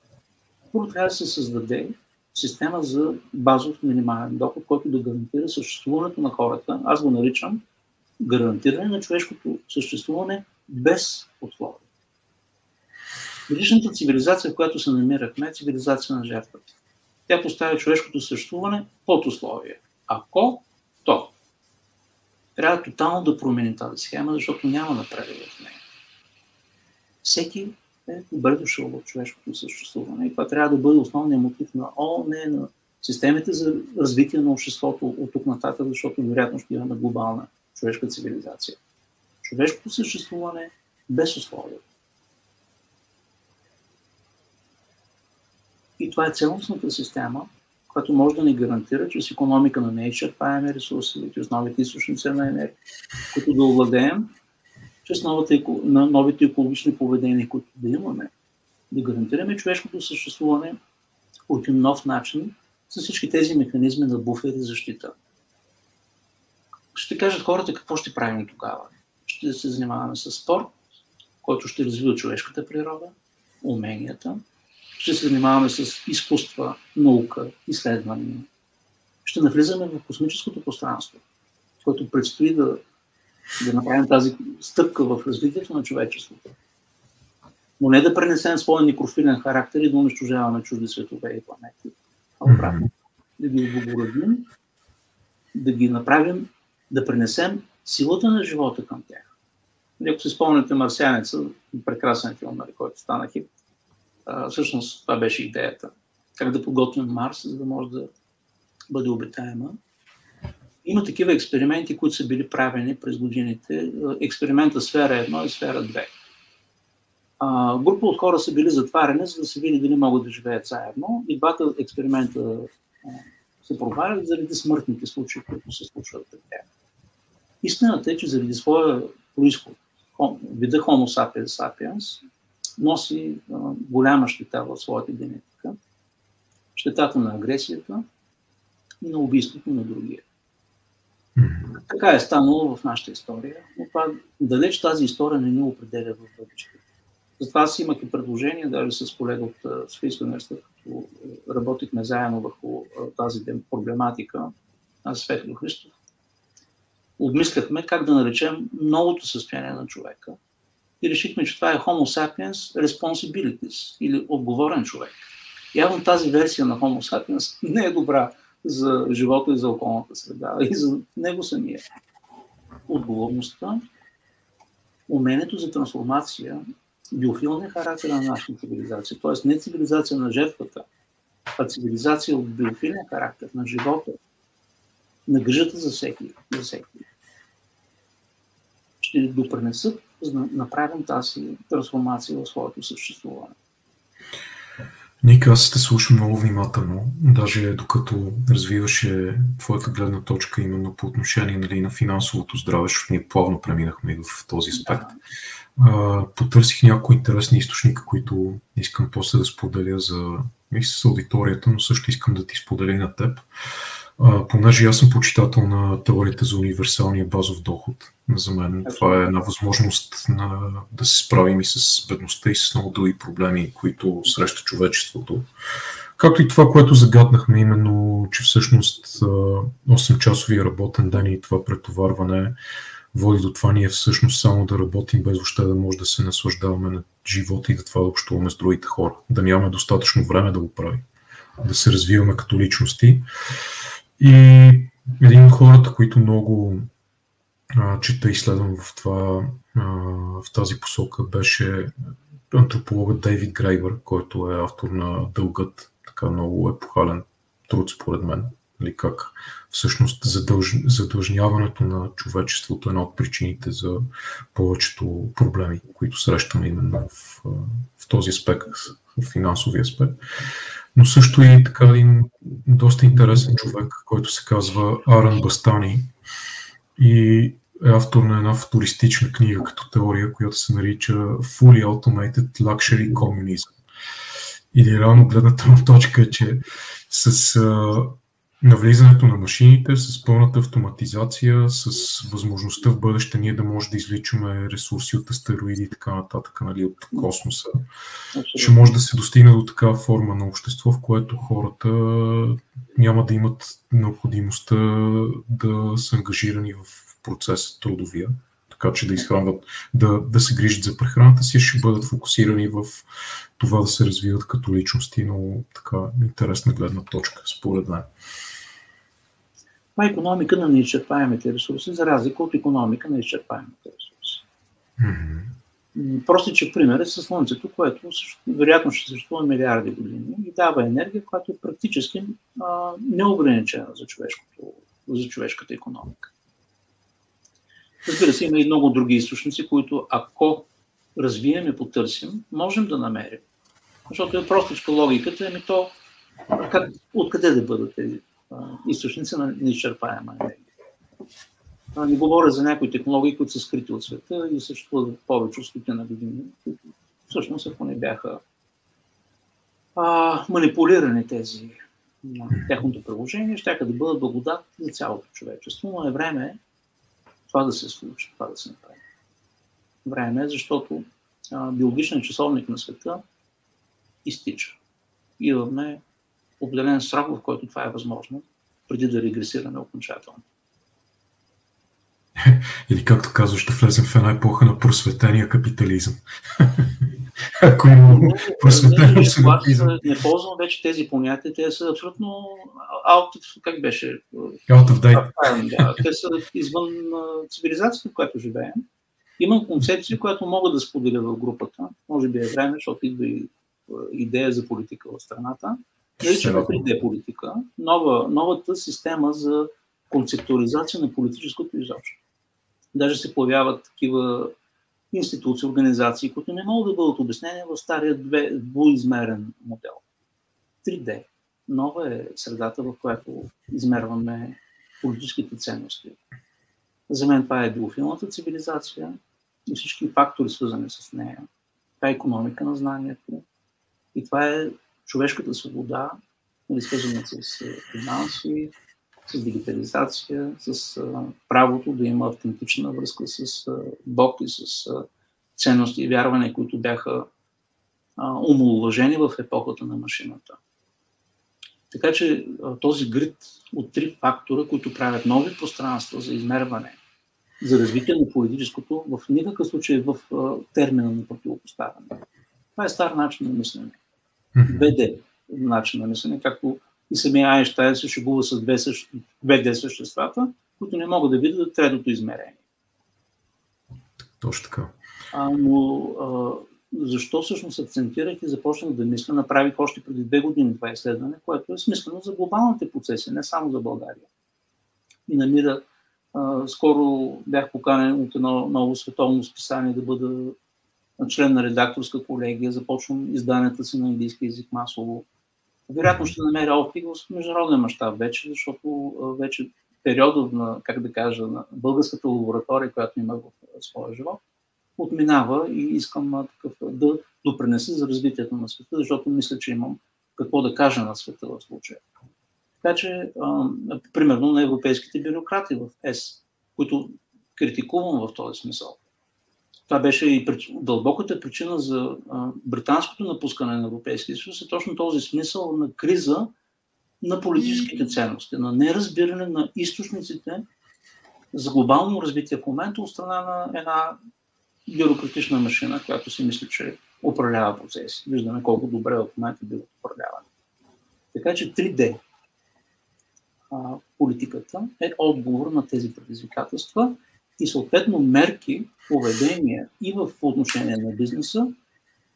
Първо трябва да се създаде система за базов минимален доход, който да гарантира съществуването на хората. Аз го наричам гарантиране на човешкото съществуване без условия. Предишната цивилизация, в която се намирахме, е цивилизация на жертвата. Тя поставя човешкото съществуване под условие. Ако то. Трябва тотално да промени тази схема, защото няма напредък в нея. Всеки е добре дошъл в човешкото съществуване и това трябва да бъде основният мотив на ООН, на системите за развитие на обществото от тук нататък, защото вероятно ще имаме глобална човешка цивилизация. Човешкото съществуване без условия. И това е цялостната система, която може да ни гарантира чрез економика на неизчерпаеми ресурси, чрез новите източници на енергия, които да овладеем, чрез новите, на новите екологични поведения, които да имаме, да гарантираме човешкото съществуване по един нов начин с всички тези механизми на буфер и защита. Ще кажат хората какво ще правим тогава. Ще се занимаваме с спорт, който ще развива човешката природа, уменията, ще се занимаваме с изкуства, наука, изследвания. Ще навлизаме в космическото пространство, което предстои да, да направим тази стъпка в развитието на човечеството. Но не да пренесем своя микрофилен характер и да унищожаваме чужди светове и планети, а обратно. Да ги облагородим, да ги направим, да пренесем силата на живота към тях. Ако си спомняте Марсианеца, прекрасен филм, нали, който стана хит, а, всъщност това беше идеята. Как да подготвим Марс, за да може да бъде обитаема. Има такива експерименти, които са били правени през годините. Експеримента сфера 1 и сфера 2. А, група от хора са били затварени, за да се види дали могат да живеят заедно. И двата експеримента се провалят заради смъртните случаи, които се случват при тях. Истината е, че заради своя происход, вида Homo sapiens sapiens, носи а, голяма щета в своята генетика. Щетата на агресията и на убийството на другия. Така е станало в нашата история, но това, далеч тази история не ни определя в бъдеще. Затова аз имах и предложение, даже с колега от Софийския университет, като работихме заедно върху тази проблематика, аз Светло Христов, обмисляхме как да наречем новото състояние на човека – и решихме, че това е Homo sapiens responsibilities или отговорен човек. Явно тази версия на Homo sapiens не е добра за живота и за околната среда, и за него самия. Отговорността, умението за трансформация, биофилния характер на нашата цивилизация, т.е. не цивилизация на жертвата, а цивилизация от биофилния характер на живота, на грижата за всеки, за всеки. Ще допренесат за да направим тази трансформация в своето съществуване. Ника, аз те слушам много внимателно, даже докато развиваше твоята гледна точка именно по отношение нали, на финансовото здраве, защото ние плавно преминахме и в този аспект. Да. потърсих някои интересни източника, които искам после да споделя за с аудиторията, но също искам да ти споделя на теб. А, понеже аз съм почитател на теорията за универсалния базов доход, за мен това е една възможност на, да се справим и с бедността и с много други проблеми, които среща човечеството. Както и това, което загаднахме, именно, че всъщност 8-часовия работен ден и това претоварване води до това ние всъщност само да работим без въобще да може да се наслаждаваме на живота и да това да общуваме с другите хора. Да нямаме достатъчно време да го правим. Да се развиваме като личности. И един от хората, които много а, чета и следвам в, това, а, в тази посока, беше антропологът Дейвид Грейбър, който е автор на Дългът, така много епохален труд според мен. Нали, как всъщност задълж... задължняването на човечеството е една от причините за повечето проблеми, които срещаме именно в, в този аспект, в финансовия аспект но също и така един доста интересен човек, който се казва Аран Бастани и е автор на една футуристична книга като теория, която се нарича Fully Automated Luxury Communism. Или реално гледната точка е, че с навлизането на машините, с пълната автоматизация, с възможността в бъдеще ние да може да извличаме ресурси от астероиди и така нататък, нали, от космоса, ще може да се достигне до такава форма на общество, в което хората няма да имат необходимостта да са ангажирани в процеса трудовия, така че да изхранват, да, да се грижат за прехраната си, ще бъдат фокусирани в това да се развиват като личности, но така интересна гледна точка, според мен. Това е економика на неизчерпаемите ресурси, за разлика от економика на изчерпаемите ресурси. Mm-hmm. Простичък пример е с Слънцето, което също, вероятно ще съществува милиарди години и дава енергия, която е практически а, неограничена за, човешкото, за човешката економика. Разбира се, има и много други източници, които ако развием и потърсим, можем да намерим. Защото е простичка логиката, ами то как, откъде да бъдат тези източници на неизчерпаема енергия. Не говоря за някои технологии, които са скрити от света и съществуват повече от стотина години, които всъщност, ако не бяха а, манипулирани тези тяхното приложение, ще да бъдат благодат за цялото човечество, но е време това да се случи, това да се направи. Време е, защото биологичният часовник на света изтича. Имаме определен срок, в който това е възможно, преди да регресираме окончателно. Или както казваш, ще влезем в една епоха на просветения капитализъм. Ако има просветен абсолютизъм. Не ползвам вече тези понятия, те са абсолютно out of, как беше? Out of date. Да, те са извън цивилизацията, в която живеем. Имам концепция, която мога да споделя в групата. Може би е време, защото идва и идея за политика в страната. Наричаме 3D политика, нова, новата система за концептуализация на политическото изобщо. Даже се появяват такива институции, организации, които не могат да бъдат обяснени в стария двуизмерен модел. 3D. Нова е средата, в която измерваме политическите ценности. За мен това е биофилната цивилизация и всички фактори, свързани с нея. Това е економика на знанието. И това е човешката свобода, нали, свързана с финанси, с дигитализация, с правото да има автентична връзка с Бог и с ценности и вярвания, които бяха умоуважени в епохата на машината. Така че този грид от три фактора, които правят нови пространства за измерване, за развитие на политическото, в никакъв случай в термина на противопоставяне. Това е стар начин на мислене. БД начин на мислене, както и самия Айнштайн се шегува с две, същ... две съществата, които не могат да видят третото измерение. Точно така. А, но а, защо всъщност акцентирах и започнах да мисля, направих още преди две години това изследване, което е смислено за глобалните процеси, не само за България. И намира, а, скоро бях поканен от едно ново световно списание да бъда член на редакторска колегия, започвам изданията си на английски язик масово. Вероятно ще намеря отклик в международен мащаб вече, защото вече периодът на, как да кажа, на българската лаборатория, която има в своя живот, отминава и искам такъв, да допренеса за развитието на света, защото мисля, че имам какво да кажа на света в случая. Така че, примерно на европейските бюрократи в ЕС, които критикувам в този смисъл. Това беше и дълбоката причина за а, британското напускане на Европейския съюз, е точно този смисъл на криза на политическите ценности, на неразбиране на източниците за глобално развитие в момента от страна на една бюрократична машина, която си мисли, че управлява процеси. Виждаме колко добре в момента биват управлявани. Така че 3D а, политиката е отговор на тези предизвикателства и съответно мерки, поведения и в отношение на бизнеса,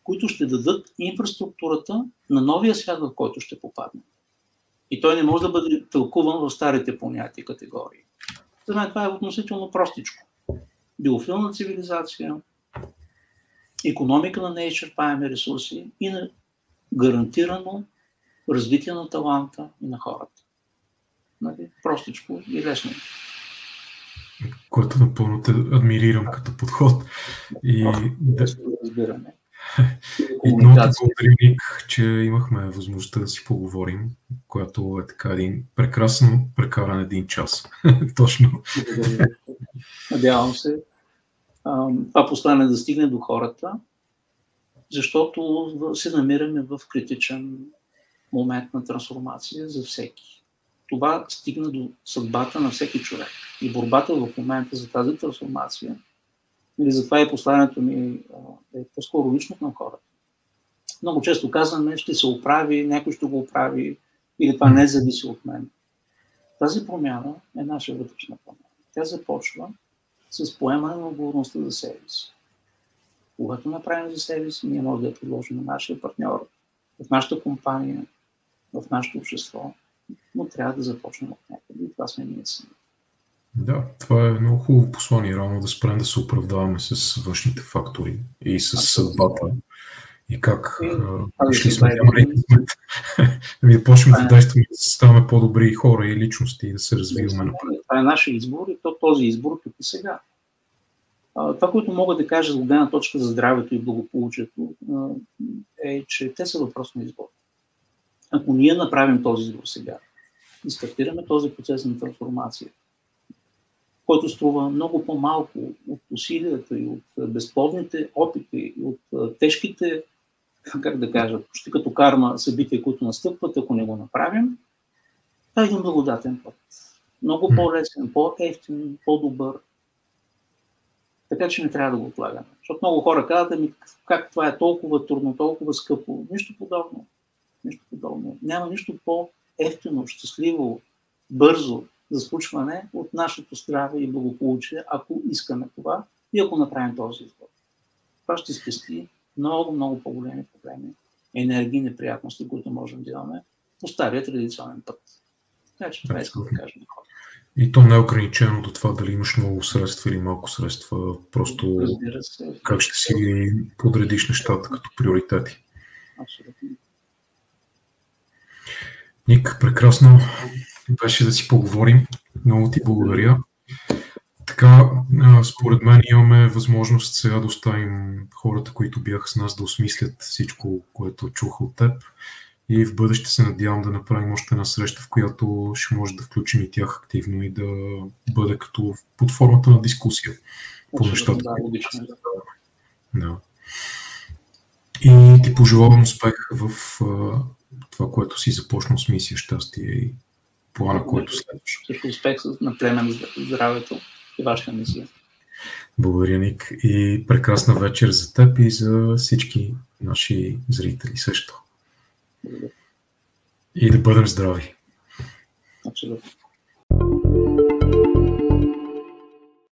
които ще дадат инфраструктурата на новия свят, в който ще попадне. И той не може да бъде тълкуван в старите понятия категории. За мен това е относително простичко. Биофилна цивилизация, економика на неизчерпаеми ресурси и на гарантирано развитие на таланта и на хората. Нали? Простичко и лесно което напълно те адмирирам като подход. И, да, разбираме. И много благодаря, Ник, че имахме възможността да си поговорим, която е така един прекрасно прекаран един час. Точно. Надявам се това послание да стигне до хората, защото се намираме в критичен момент на трансформация за всеки това стигна до съдбата на всеки човек. И борбата в момента за тази трансформация Или затова и посланието ми е по-скоро лично към хората. Много често казваме, ще се оправи, някой ще го оправи, или това не зависи от мен. Тази промяна е наша вътрешна промяна. Тя започва с поемане на отговорността за себе си. Когато направим за себе си, ние можем да я предложим на нашия партньор, в нашата компания, в нашето общество, но трябва да започнем от някъде. И това сме ние сами. Да, това е много хубаво послание, рано да спрем да се оправдаваме с външните фактори и с съдбата. И как и, ще сме ами да почнем да е- действаме, да ставаме по-добри хора и личности и да се развиваме напред. Това е нашия избор и то този избор тук и сега. Това, което мога да кажа от гледна точка за здравето и благополучието, е, че те са въпрос на избор. Ако ние направим този избор сега и стартираме този процес на трансформация, който струва много по-малко от усилията и от безплодните опити и от тежките, как да кажа, почти като карма събития, които настъпват, ако не го направим, това е един благодатен път. Много по-лесен, по-ефтин, по-добър. Така че не трябва да го отлагаме. Защото много хора казват, ами как това е толкова трудно, толкова скъпо. Нищо подобно. Нищо подобно. Няма нищо по-ефтино, щастливо, бързо за случване от нашето здраве и благополучие, ако искаме това и ако направим този избор. Това ще спести много, много по-големи проблеми, енергийни приятности, които можем да имаме по стария традиционен път. Така че това искам да кажа на хората. И то не е ограничено до това дали имаш много средства или малко средства, просто как ще си подредиш нещата като приоритети. Абсолютно. Ник, прекрасно беше да си поговорим. Много ти благодаря. Така, според мен имаме възможност сега да оставим хората, които бяха с нас, да осмислят всичко, което чуха от теб. И в бъдеще се надявам да направим още една среща, в която ще може да включим и тях активно и да бъде като под формата на дискусия по нещата. Да. И ти пожелавам успех в това, което си започнал с мисия щастие и плана, който следваш. Също успех на племен здравето и вашата мисия. Благодаря, Ник. И прекрасна вечер за теб и за всички наши зрители също. Благодаря. И да бъдем здрави. Абсолютно.